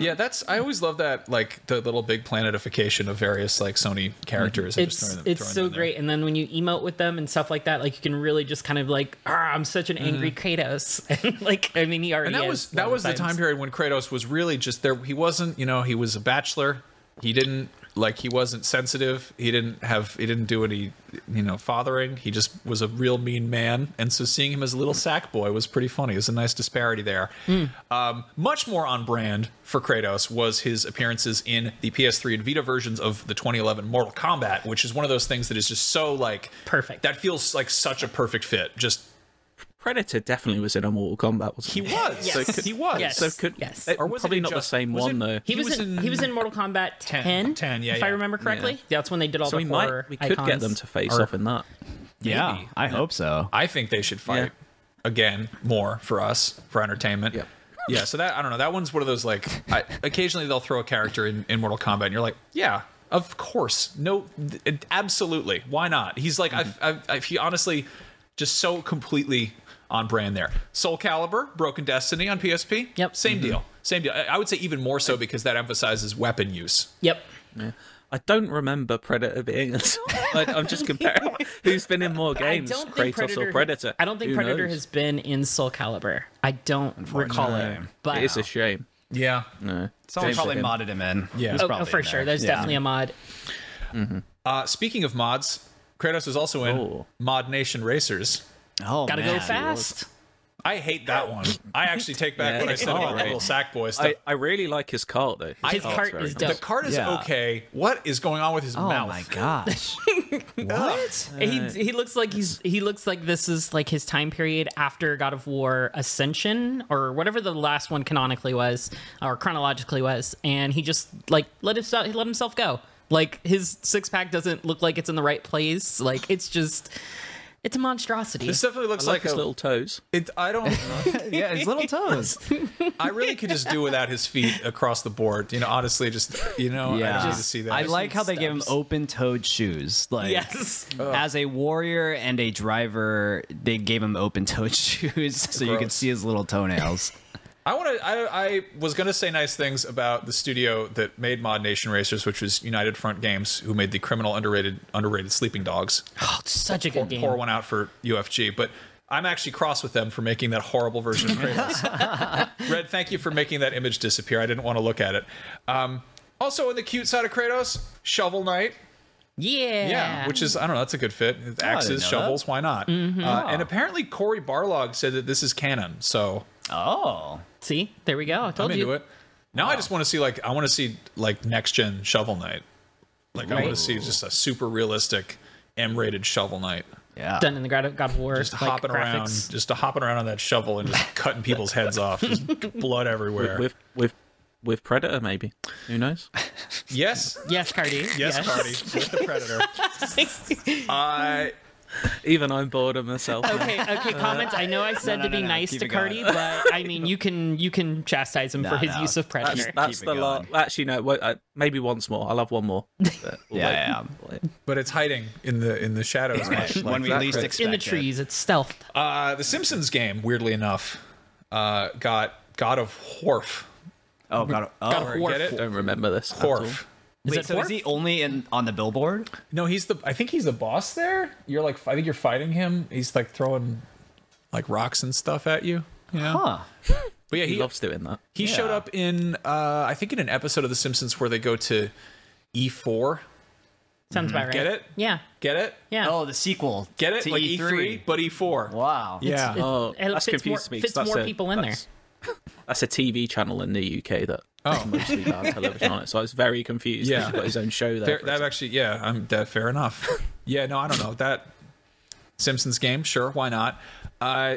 Yeah, that's I always love that like the little big planetification of various like Sony characters. and just it's throwing them- it's throwing so them in there. great. And then when you emote with them and stuff like that, like you can really just kind of like, ah, I'm such an Mm-hmm. angry Kratos. and like, I mean, he already And that is was that was the times. time period when Kratos was really just there. He wasn't, you know, he was a bachelor. He didn't like he wasn't sensitive. He didn't have he didn't do any, you know, fathering. He just was a real mean man. And so seeing him as a little sack boy was pretty funny. It was a nice disparity there. Hmm. Um, much more on brand for Kratos was his appearances in the PS3 and Vita versions of the 2011 Mortal Kombat, which is one of those things that is just so like Perfect. That feels like such a perfect fit. Just Predator definitely was in a Mortal Kombat. Wasn't he was. Yes. he was. Yes. So could Yes. Or was probably in not the same one it- though. He, He was, was in, in- he was in Mortal Kombat 10, 10, yeah, if I remember correctly. That's when they did all so the we horror might we could get them to face Or- off in that. Yeah, Maybe. I hope so. I think they should fight Yeah. again more for us for entertainment. Yep. Yeah, so that I don't know. That one's one of those like I, occasionally they'll throw a character in, in Mortal Kombat and you're like, yeah, of course, no, th- absolutely, why not? He's like, I've, I've, I've, he honestly just so completely on brand there. Soul Calibur, Broken Destiny on PSP. Yep. same deal, same deal. I, I would say even more so because that emphasizes weapon use. Yep. I don't remember Predator being. in I, I'm just comparing who's been in more games, I don't think Kratos Predator, or Predator. I don't think Who Predator knows? has been in Soul Calibur. I don't recall it. But It is a shame. Yeah, No, Someone Shame probably modded him in. Yeah. Oh, oh, for in sure. there. There's Yeah. definitely a mod. Uh, speaking of mods, Kratos is also in Oh. Mod Nation Racers. Oh, Gotta man. go fast. I hate that one. I actually take back Yeah, what I said not about the little sack boy stuff. I, I really like his cart though. His cart's cart very is nice. the cart is Yeah. okay. What is going on with his Oh mouth? Oh my gosh. what? he he looks like he's he looks like this is like his time period after God of War Ascension or whatever the last one canonically was or chronologically was, and he just like let himself he let himself go. Like his six pack doesn't look like it's in the right place. Like it's just it's a monstrosity. This definitely I looks like like, his a little toes. It, I don't. yeah, his little toes. I really could just do without his feet across the board. You know, honestly, just you know, I Yeah, don't need to see that. I like how they give him open-toed shoes. Like, yes. as a warrior and a driver, they gave him open-toed shoes so you could see his little toenails. I want to. I, I was going to say nice things about the studio that made Mod Nation Racers, which was United Front Games, who made the criminal underrated underrated Sleeping Dogs. Oh, such a good game. Pour one out for UFG, but. I'm actually cross with them for making that horrible version of Kratos. Red, thank you for making that image disappear. I didn't want to look at it. Um, also, on the cute side of Kratos, Shovel Knight. Yeah. Yeah, which is I don't know. That's a good fit. Axes, know that. shovels, why not? Mm-hmm. Uh, and apparently Cory Barlog said that this is canon, so Oh. see there we go. I told I'm you. into it. Now I just want to see like I want to see like next gen Shovel Knight. Like I want to see just a super realistic M-rated Shovel Knight, Yeah. Done in the God of, War. just like, hopping around, just hopping around on that shovel and just cutting people's heads off, just blood everywhere. with with with Predator maybe. Who knows? yes, Yes, Cardy. yes, Cardy with the Predator. I Even I'm bored of myself. now. Okay, okay, comments. I know I said no, to be no, no, nice keep to it going. Cardy, but I mean, you can you can chastise him for his no, use of That's, Predator. that's Keep the lot. Actually, no. Wait, uh, maybe once more. I'll have one more. But we'll Yeah, yeah. But it's hiding in the in the shadows. much like when we least Kratos. expect in the it. trees, it's stealth. Uh, the Simpsons game, weirdly enough, uh, got God of Horf. Oh, God. Oh, God of War. Get it? Don't remember this. at all. Horf. Is Wait, so Horf? is he only in on the billboard? No, he's the. I think he's the boss there. You're like, I think you're fighting him. He's like throwing like rocks and stuff at you. You know? Huh. But yeah, He he loves doing that. he showed up in uh, I think in an episode of The Simpsons where they go to E4. Sounds about right. Get it? Yeah. Get it? Yeah. Oh, the sequel. Get it? To like E3. E3, but E4. Wow. Yeah. It's- Oh, it that's fits confused more, me. 'cause Fits that's more a- people in there. That's- a TV channel in the UK that Oh. mostly bad television on it. So I was very confused. Yeah. He's got his own show there. Fair, that actually, yeah, I'm that fair enough. yeah, no, I don't know that Simpsons game. Sure, why not? Uh,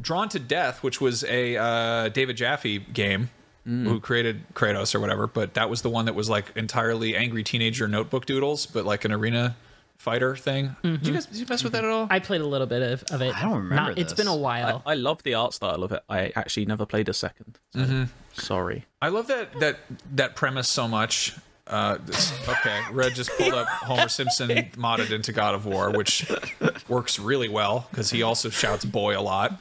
Drawn to Death, which was a uh, David Jaffe game, who created Kratos or whatever, but that was the one that was like entirely angry teenager notebook doodles, but like an arena fighter thing. Did you guys did you mess with that at all? I played a little bit of, of it. I don't remember Not, It's been a while. I love the art style of it. I actually never played a second. So Mm-hmm. Sorry. I love that that that premise so much. Uh, this, okay, Red just pulled up Homer Simpson modded into God of War, which works really well because he also shouts "boy" a lot.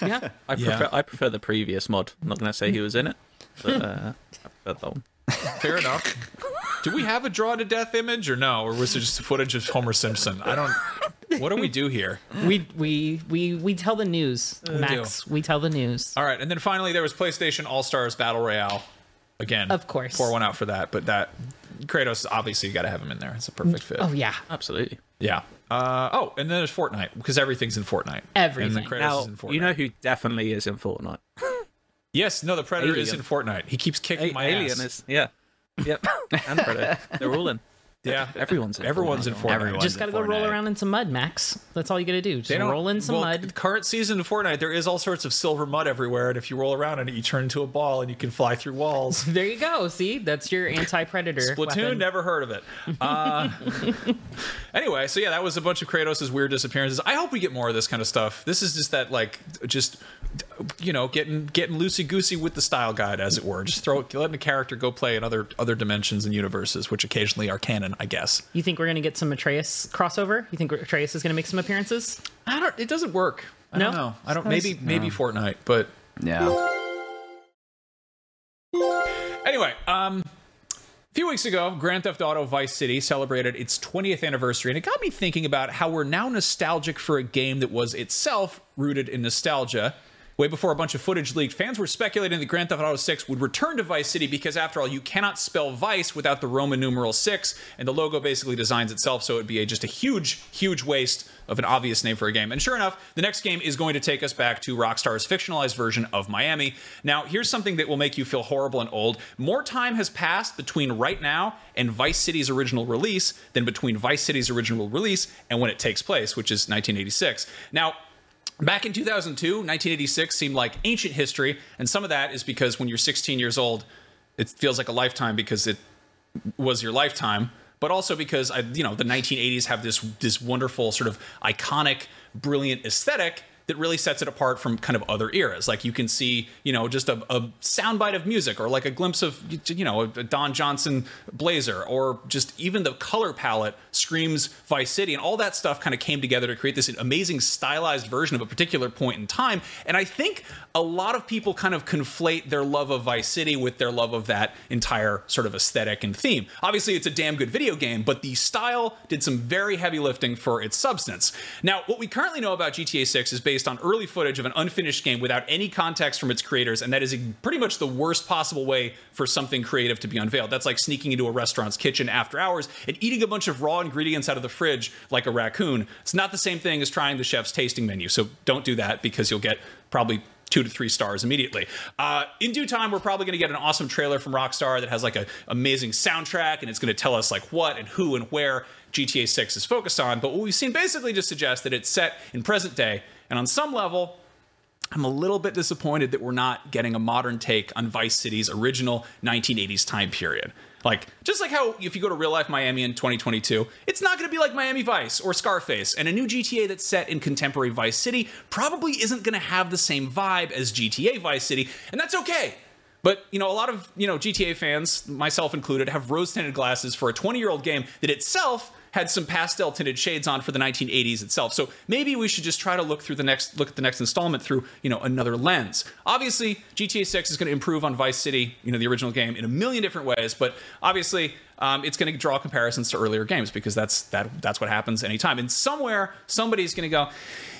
yeah. I Yeah. prefer I prefer the previous mod. I'm not going to say he was in it, but uh, I prefer that one. Fair enough. Do we have a draw to death image or no, or was it just footage of Homer Simpson? I don't. What do we do here? We we we we tell the news, Max. We tell the news. All right, and then finally there was PlayStation All Stars Battle Royale. Again, Of course. pour one out for that. But that Kratos, obviously, you got to have him in there. It's a perfect fit. Oh yeah. Absolutely. Yeah. Uh, oh, and then there's Fortnite because everything's in Fortnite. Everything. And then Kratos Now is in Fortnite. you know who definitely is in Fortnite. Yes, no, the Predator is in Fortnite. He keeps kicking A- my Alien ass. is yeah, yep, and Predator. They're all in. Yeah, Everyone's in. everyone's in Fortnite. Fortnite. Everyone. Just gotta go roll around in some mud, Max. That's all you gotta do. Just They roll in some well, mud. Current season of Fortnite, there is all sorts of silver mud everywhere, and if you roll around in it, you turn into a ball and you can fly through walls. There you go. See, that's your anti-predator. Splatoon, weapon. never heard of it. Uh, anyway, so yeah, that was a bunch of Kratos' weird disappearances. I hope we get more of this kind of stuff. This is just that, like, just you know, getting getting loosey goosey with the style guide, as it were. Just throw letting a character go play in other other dimensions and universes, which occasionally are canon, I guess. You think we're gonna get some Atreus crossover? You think Atreus is gonna make some appearances? I don't. It doesn't work. I No? don't know. I don't. Maybe maybe Fortnite, but Yeah. Anyway, um, a few weeks ago, Grand Theft Auto Vice City celebrated its 20th anniversary, and it got me thinking about how we're now nostalgic for a game that was itself rooted in nostalgia. Way before a bunch of footage leaked, fans were speculating that Grand Theft Auto 6 would return to Vice City because, after all, you cannot spell Vice without the Roman numeral 6, and the logo basically designs itself so it would be a, just a huge, huge waste of an obvious name for a game. And sure enough, the next game is going to take us back to Rockstar's fictionalized version of Miami. Now, here's something that will make you feel horrible and old. More time has passed between right now and Vice City's original release than between Vice City's original release and when it takes place, which is 1986. Now, Back in 2002, 1986 seemed like ancient history, and some of that is because when you're 16 years old, it feels like a lifetime because it was your lifetime, but also because I, you know, the 1980s have this this wonderful sort of iconic, brilliant aesthetic that really sets it apart from kind of other eras. Like you can see, you know, just a, a soundbite of music or like a glimpse of, you know, a Don Johnson blazer or just even the color palette screams Vice City and all that stuff kind of came together to create this amazing stylized version of a particular point in time. And I think a lot of people kind of conflate their love of Vice City with their love of that entire sort of aesthetic and theme. Obviously, it's a damn good video game, but the style did some very heavy lifting for its substance. Now, what we currently know about GTA 6 is based on early footage of an unfinished game without any context from its creators, and that is pretty much the worst possible way for something creative to be unveiled. That's like sneaking into a restaurant's kitchen after hours and eating a bunch of raw ingredients out of the fridge like a raccoon. It's not the same thing as trying the chef's tasting menu, so don't do that because you'll get probably two to three stars immediately. Uh, in due time, we're probably going to get an awesome trailer from Rockstar that has like an amazing soundtrack, and it's going to tell us like what and who and where GTA 6 is focused on. But what we've seen basically just suggests that it's set in present day, and on some level, I'm a little bit disappointed that we're not getting a modern take on Vice City's original 1980s time period. Like, just like how if you go to real life Miami in 2022, it's not going to be like Miami Vice or Scarface. And a new GTA that's set in contemporary Vice City probably isn't going to have the same vibe as GTA Vice City. And that's okay. But, you know, a lot of, you know, GTA fans, myself included, have rose tinted glasses for a 20 year old game that itself had some pastel tinted shades on for the 1980s itself. So maybe we should just try to look through the next look at the next installment through, you know, another lens. Obviously, GTA 6 is going to improve on Vice City, you know, the original game in a million different ways, but obviously um, it's going to draw comparisons to earlier games because that's that that's what happens anytime. And somewhere somebody's going to go,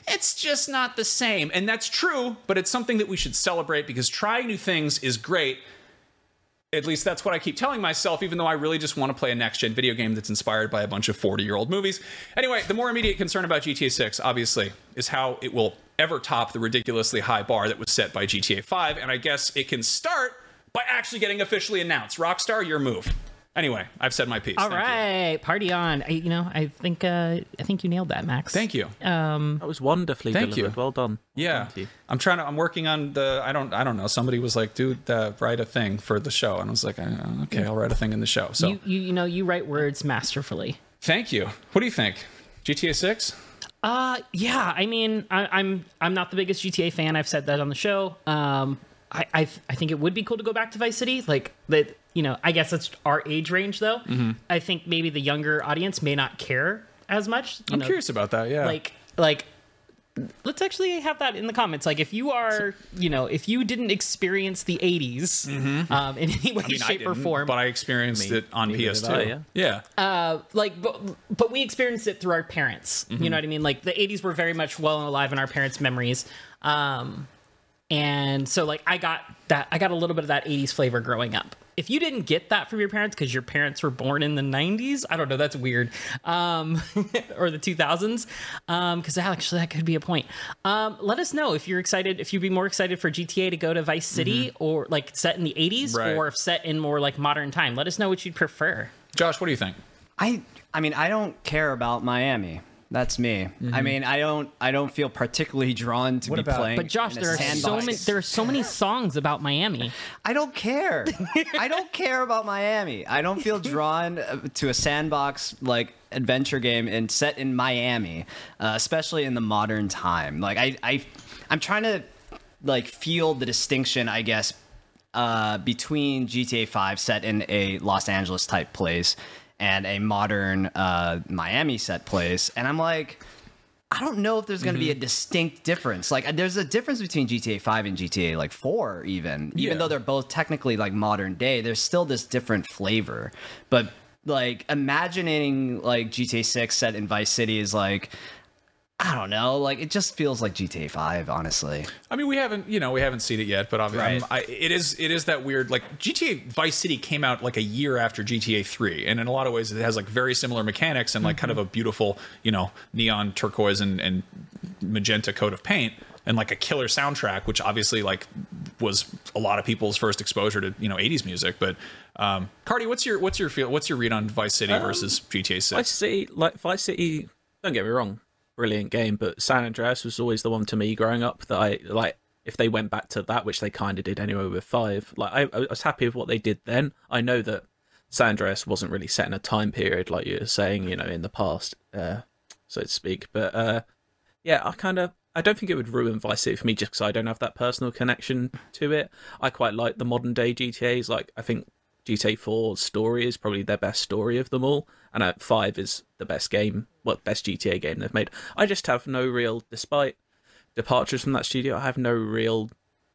it's just not the same. And that's true, but it's something that we should celebrate because trying new things is great at least that's what I keep telling myself, even though I really just want to play a next gen video game that's inspired by a bunch of 40 year old movies. Anyway, the more immediate concern about GTA 6, obviously, is how it will ever top the ridiculously high bar that was set by GTA 5. And I guess it can start by actually getting officially announced. Rockstar, your move. Anyway, I've said my piece. All Thank you. party on. I, you know, I think uh, I think you nailed that, Max. Thank you. Um, That was wonderfully Thank delivered. you. Well done. Yeah, Thank you. I'm trying to. I'm working on the. I don't. I don't know. Somebody was like, "Dude, uh, write a thing for the show," and I was like, uh, "Okay, I'll write a thing in the show." So, You, you you know you write words masterfully. thank you. What do you think? GTA Six? Uh, yeah. I mean, I, I'm I'm not the biggest GTA fan. I've said that on the show. Um, I I, I think it would be cool to go back to Vice City. Like that, you know. I guess it's our age range, though. Mm-hmm. I think maybe the younger audience may not care as much. You I'm know, curious about that. Yeah. Like like. Let's actually have that in the comments. Like, if you are, you know, if you didn't experience the '80s um, in any way, Mm-hmm. I mean, shape, or form, but I experienced it on PS2. I, yeah. yeah. like but, but we experienced it through our parents Mm-hmm. you know what i mean like the 80s were very much well and alive in our parents memories um and so like i got that i got a little bit of that 80s flavor growing up if you didn't get that from your parents because your parents were born in the 90s i don't know that's weird um or the 2000s um because actually that could be a point um let us know if you're excited if you'd be more excited for gta to go to vice city or like set in the 80s Mm-hmm. Right. or if set in more like modern time let us know what you'd prefer Josh, what do you think? I I mean I don't care about Miami. That's me. I mean I don't I don't feel particularly drawn to What be about- playing. But Josh, in a there are so many there are so many songs about Miami. I don't care. I don't care about Miami. I don't feel drawn uh, to a sandbox like adventure game and set in Miami, uh, especially in the modern time. Like I, I, I'm trying to like feel the distinction, I guess, uh, between GTA 5 set in a Los Angeles type place and a modern uh, Miami set place, and I'm like. I don't know if there's going to be a Mm-hmm. distinct difference. Like, there's a difference between GTA 5 and GTA like 4, even. Yeah. Even though they're both technically like modern day, there's still this different flavor. But like, imagining like GTA 6 set in Vice City is like, I don't know. Like it just feels like GTA 5, honestly. I mean, we haven't, you know, we haven't seen it yet, but obviously, Right. I, it is, it is that weird. Like GTA Vice City came out like a year after GTA Three, and in a lot of ways, it has like very similar mechanics and like kind of a beautiful, you know, neon turquoise and, and magenta coat of paint, and like a killer soundtrack, which obviously like was a lot of people's first exposure to you know '80s music. But um, Cardy, what's your what's your feel? What's your read on Vice City versus GTA Vice Six? City, like Vice City, don't get me wrong, brilliant game, but San Andreas was always the one to me growing up that I like. If they went back to that, which they kind of did anyway with five, like I, I was happy with what they did then. I know that San Andreas wasn't really set in a time period like you were saying, you know, in the past, uh, so to speak. But uh, yeah, I kind of I don't think it would ruin Vice City for me just because I don't have that personal connection to it. I quite like the modern day GTA's. Like I think GTA 4's story is probably their best story of them all, and uh, Five is the best game, what best GTA game they've made. I just have no real, despite departures from that studio, I have no real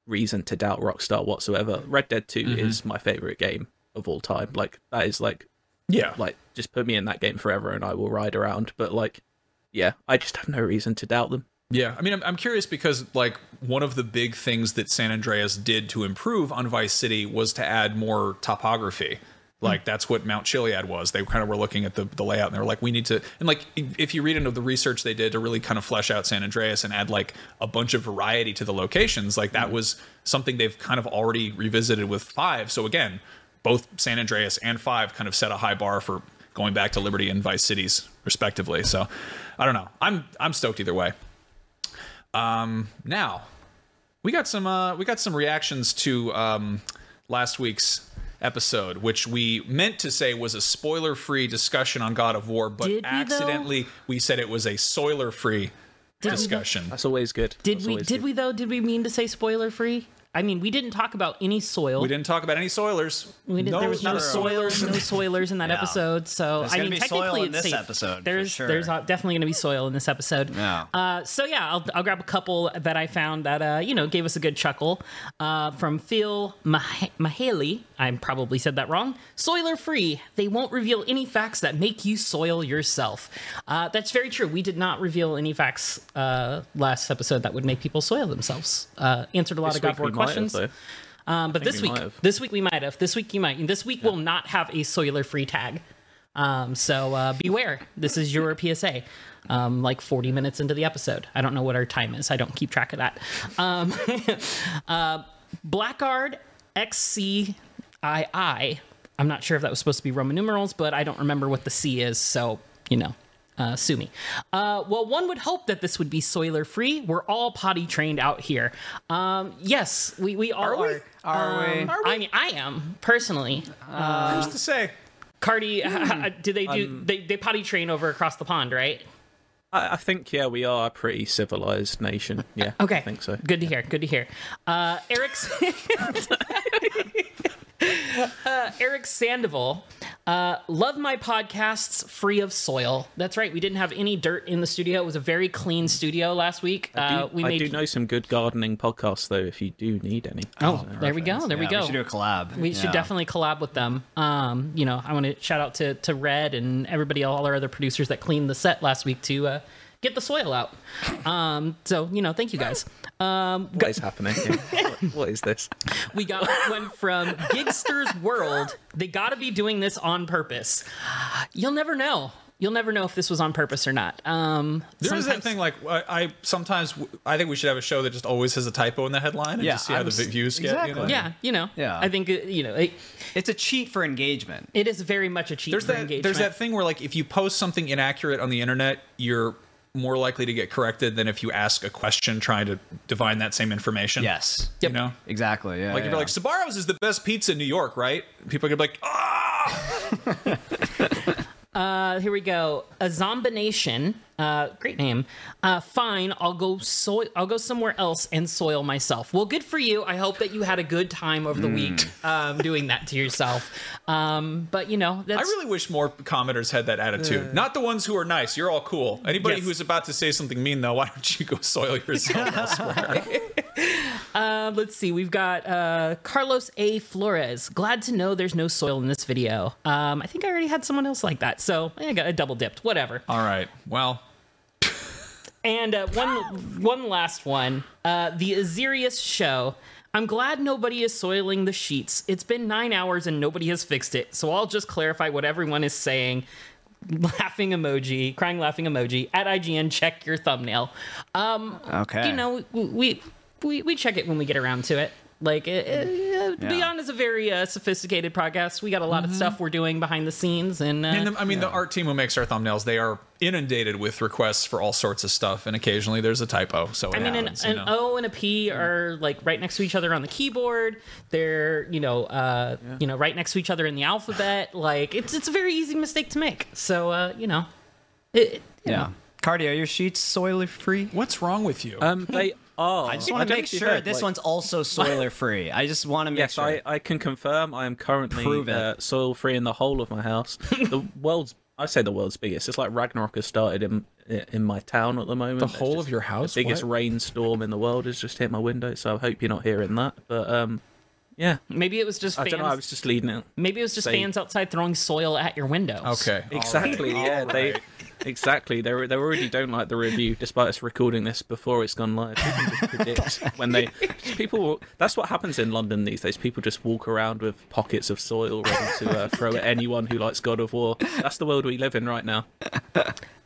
reason to doubt Rockstar whatsoever. Red Dead 2 is my favorite game of all time. Like that is like Yeah, like just put me in that game forever and I will ride around. But like, yeah, I just have no reason to doubt them. Yeah, I mean, I'm, I'm curious because like one of the big things that San Andreas did to improve on Vice City was to add more topography. Hmm. Like that's what Mount Chiliad was. They kind of were looking at the, the layout and they were like, we need to. And like, if you read into the research they did to really kind of flesh out San Andreas and add like a bunch of variety to the locations, like that hmm. was something they've kind of already revisited with five. So again, both San Andreas and five kind of set a high bar for going back to Liberty and Vice Cities respectively. So I don't know. I'm I'm stoked either way. Um, now we got some uh, we got some reactions to um, last week's episode, which we meant to say was a spoiler-free discussion on God of War, but Did we, though? accidentally we said it was a spoiler-free Did we, discussion. That's always good. Did That's we? Did good. we though? Did we mean to say spoiler free? I mean, we didn't talk about any soil. We didn't talk about any soilers. We didn't, No there was no soilers, no spoilers in that Yeah. episode. So There's I gonna mean, be soil technically, in it's this safe. episode, There's sure. there's uh, definitely going to be soil in this episode. Yeah. Uh, so yeah, I'll, I'll grab a couple that I found that uh, you know gave us a good chuckle uh, from Phil Mah- Mahaley. I probably said that wrong. Soiler free. They won't reveal any facts that make you soil yourself. Uh, that's very true. We did not reveal any facts uh, last episode that would make people soil themselves. Uh, answered a lot This of God week Questions. Um, but this we week, this week we might have. This week you might. This week will not have a soiler free tag. Um, so uh, beware. This is your PSA. Um, like 40 minutes into the episode. I don't know what our time is. I don't keep track of that. Um, uh, Blackguard XCII. I'm not sure if that was supposed to be Roman numerals, but I don't remember what the C is. So, you know, uh, sue me. Uh, well, one would hope that this would be soiler free. We're all potty trained out here. Um, yes, we, we all are. We? Are we? Um, I mean, I am personally. Who's to say? Cardy, do they do they, they potty train over across the pond, right? I, I think yeah, we are a pretty civilized nation. Yeah. Okay, I think so. Good to hear. Good to hear. Uh, Eric's uh, Eric Sandoval, uh, love my podcasts free of soil. That's right. We didn't have any dirt in the studio. It was a very clean studio last week. I Uh, do, we I made. do know some good gardening podcasts though. If you do need any. oh, there we go. There we go. We should do a collab. We should definitely collab with them. Um, you know, I want to shout out to to Red and everybody, all our other producers that cleaned the set last week to uh, get the soil out. Um, so you know, thank you guys. Um, What is happening? here? what, what is this? we got one from Gigster's World. They got to be doing this on purpose. You'll never know. You'll never know if this was on purpose or not. Um, There is that thing like I, I sometimes I think we should have a show that just always has a typo in the headline and Yeah, just see how I the was- views get. You know? exactly. Yeah, you know. Yeah. I think uh, you know it, It's a cheat for engagement. it is very much a cheat There's for that engagement. there's that thing where like if you post something inaccurate on the internet, you're more likely to get corrected than if you ask a question trying to divine that same information. Yes. You know? Exactly. Yeah. Like if yeah. you're like Sbarro's is the best pizza in New York, right? People are gonna be like, ah, Uh, here we go. A Zombination. Uh, great name. Uh, fine. I'll go soil. I'll go somewhere else and soil myself. Well, good for you. I hope that you had a good time over the week um, doing that to yourself. Um, but you know, that's I really wish more commenters had that attitude. Not the ones who are nice. You're all cool. Anybody Yes. who's about to say something mean, though, why don't you go soil yourself elsewhere? Uh, let's see. We've got uh, Carlos A. Flores. Glad to know there's no soil in this video. Um, I think I already had someone else like that, so I got a double dipped. Whatever. all right. Well, And uh, one one last one. Uh, the Azirius show. I'm glad nobody is soiling the sheets. It's been nine hours and nobody has fixed it. So I'll just clarify what everyone is saying. Laughing emoji, crying laughing emoji. At IGN, check your thumbnail. Um, Okay. you know, we we we we check it when we get around to it. Like, uh, uh, Beyond is a very uh, sophisticated podcast. We got a lot of stuff we're doing behind the scenes, and, uh, And the, I mean, the art team who makes our thumbnails, they are inundated with requests for all sorts of stuff, and occasionally there's a typo. So I mean, an, happens, you an. O and a P are like right next to each other on the keyboard. They're you know uh, you know right next to each other in the alphabet. Like it's it's a very easy mistake to make. So uh, you know, it, it- Yeah. Cardy, are your sheets soiler free? What's wrong with you? Um, they are. I just want to make know if you sure heard, this like- one's also soiler free. I just want to make Yes, sure. I, I can confirm I am currently Prove uh, soil free in the whole of my house. the world's I say the world's biggest. It's like Ragnarok has started in in my town at the moment. The There's whole of your house? The biggest What? rainstorm in the world has just hit my window, so I hope you're not hearing that. But um, yeah, maybe it was just I fans. don't know. I was just leading it. maybe it was just say- fans outside throwing soil at your windows. okay. Exactly. yeah, they exactly. They they already don't like the review, despite us recording this before it's gone live. They just predict when they people. That's what happens in London these days. People just walk around with pockets of soil ready to uh, throw at anyone who likes God of War. That's the world we live in right now.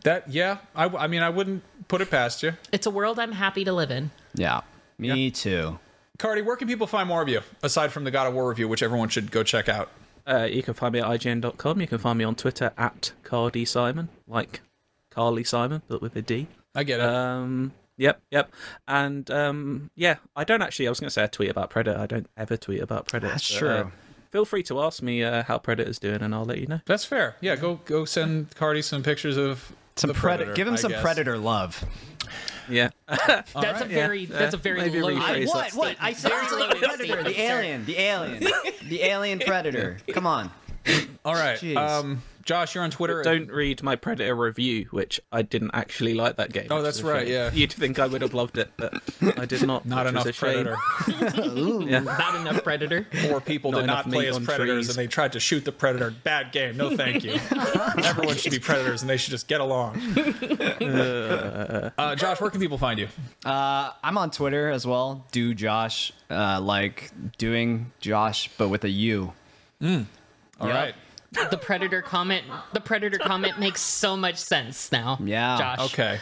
That yeah. I, I mean, I wouldn't put it past you, It's a world I'm happy to live in. yeah. Me too. Cardy. Where can people find more of you aside from the God of War review, which everyone should go check out? Uh, you can find me at IGN.com. You can find me on Twitter at Cardy Simon, like Carly Simon, but with a D. I get it. Um, yep, yep. And um, yeah, I don't actually. I was going to say a tweet about Predator. I don't ever tweet about Predator. That's but, true. uh, feel free to ask me uh, how Predator's doing, and I'll let you know. That's fair. Yeah, go go send Cardi some pictures of Some predator. predator. Give him I some guess. predator love. Yeah. That's a very yeah. that's a very Maybe low. rephrase What? What? I said the predator, the alien, the alien, the alien predator. Come on. All right. Jeez. Um, Josh, you're on Twitter. Don't read my Predator review, which I didn't actually like that game. Oh, that's right, shame. yeah. You'd think I would have loved it, but I did not. Not which was enough a shame. predator. Yeah. Not enough predator. Four people Not did not play as predators, trees. and they tried to shoot the predator. Bad game. No, thank you. Everyone should be predators, and they should just get along. Uh, Josh, where can people find you? Uh, I'm on Twitter as well. Do Josh uh, like doing Josh, but with a U. All Yep. right. The predator comment. The predator comment makes so much sense now. Yeah. Josh. Okay.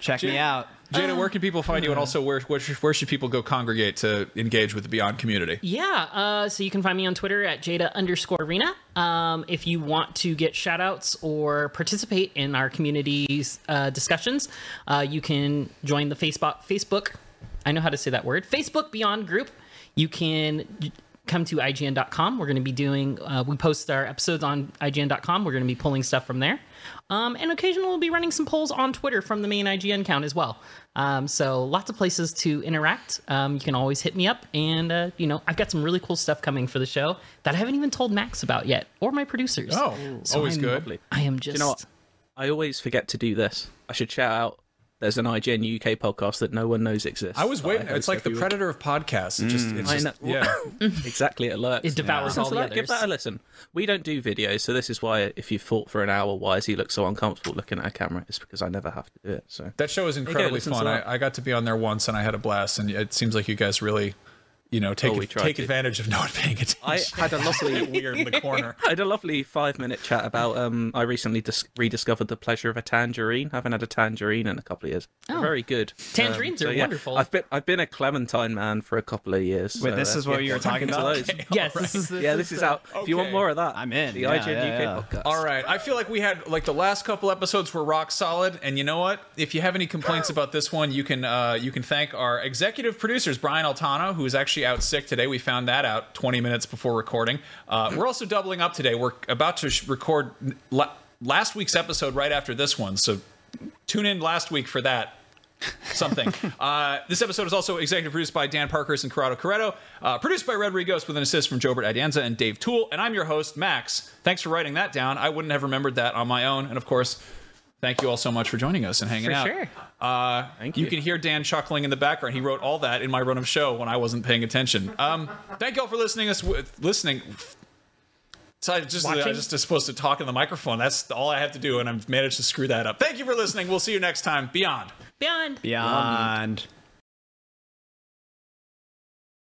Check me out. Jada, where can people find you, and also where where should, where should people go congregate to engage with the Beyond community? Yeah, uh, so you can find me on Twitter at Jada underscore Arena. Um, if you want to get shout outs or participate in our community's uh, discussions, uh, you can join the Facebook, Facebook, I know how to say that word, Facebook Beyond group. You can j- come to IGN.com. We're going to be doing, uh, we post our episodes on IGN.com. We're going to be pulling stuff from there. Um, and occasionally we'll be running some polls on Twitter from the main IGN account as well. Um, so lots of places to interact. Um, you can always hit me up, and uh, you know I've got some really cool stuff coming for the show that I haven't even told Max about yet, or my producers. Oh, always I'm- good. I am just. you know what? I always forget to do this. I should shout out. There's an IGN UK podcast that no one knows exists. I was that waiting. host it's like the every week. predator of podcasts. It just, it's mm. just, yeah. exactly it lurks. It devours Listen all to the that, Give others. that a listen. We don't do videos, so this is why if you've thought for an hour why does he look so uncomfortable looking at a camera, it's because I never have to do it. So That show is incredibly listen to fun. I, I got to be on there once, and I had a blast. And it seems like you guys really, you know, take Oh, take to. advantage of not paying attention. I had a lovely weird in the corner. I had a lovely five minute chat about um I recently dis- rediscovered the pleasure of a tangerine. I haven't had a tangerine in a couple of years. Oh. very good. Tangerines Um, are yeah, wonderful. I've been I've been a clementine man for a couple of years. Wait, so, this uh, is what yeah, you were talking about? those. yes, this is the, Yeah, this is out. If you want more of that, I'm in. The Yeah, IGN yeah, UK yeah. podcast. All right. I feel like we had like the last couple episodes were rock solid, and you know what? If you have any complaints about this one, you can uh, you can thank our executive producers Brian Altano, who is actually out sick today. We found that out 20 minutes before recording. Uh, we're also doubling up today. We're about to sh- record la- last week's episode right after this one, so tune in last week for that something. Uh, this episode is also executive produced by Dan Parkhurst and Corrado Corretto, uh, produced by Red Rigos with an assist from Jobert Adianza and Dave Toole, and I'm your host, Max. Thanks for writing that down. I wouldn't have remembered that on my own. And of course, thank you all so much for joining us and hanging For out. sure. Uh, Thank you you. can hear Dan chuckling in the background. He wrote all that in my run of show when I wasn't paying attention. Um, thank you all for listening. Us listening. So I just Watching? I just supposed to talk in the microphone. That's all I have to do, and I've managed to screw that up. Thank you for listening. We'll see you next time. Beyond. Beyond. Beyond.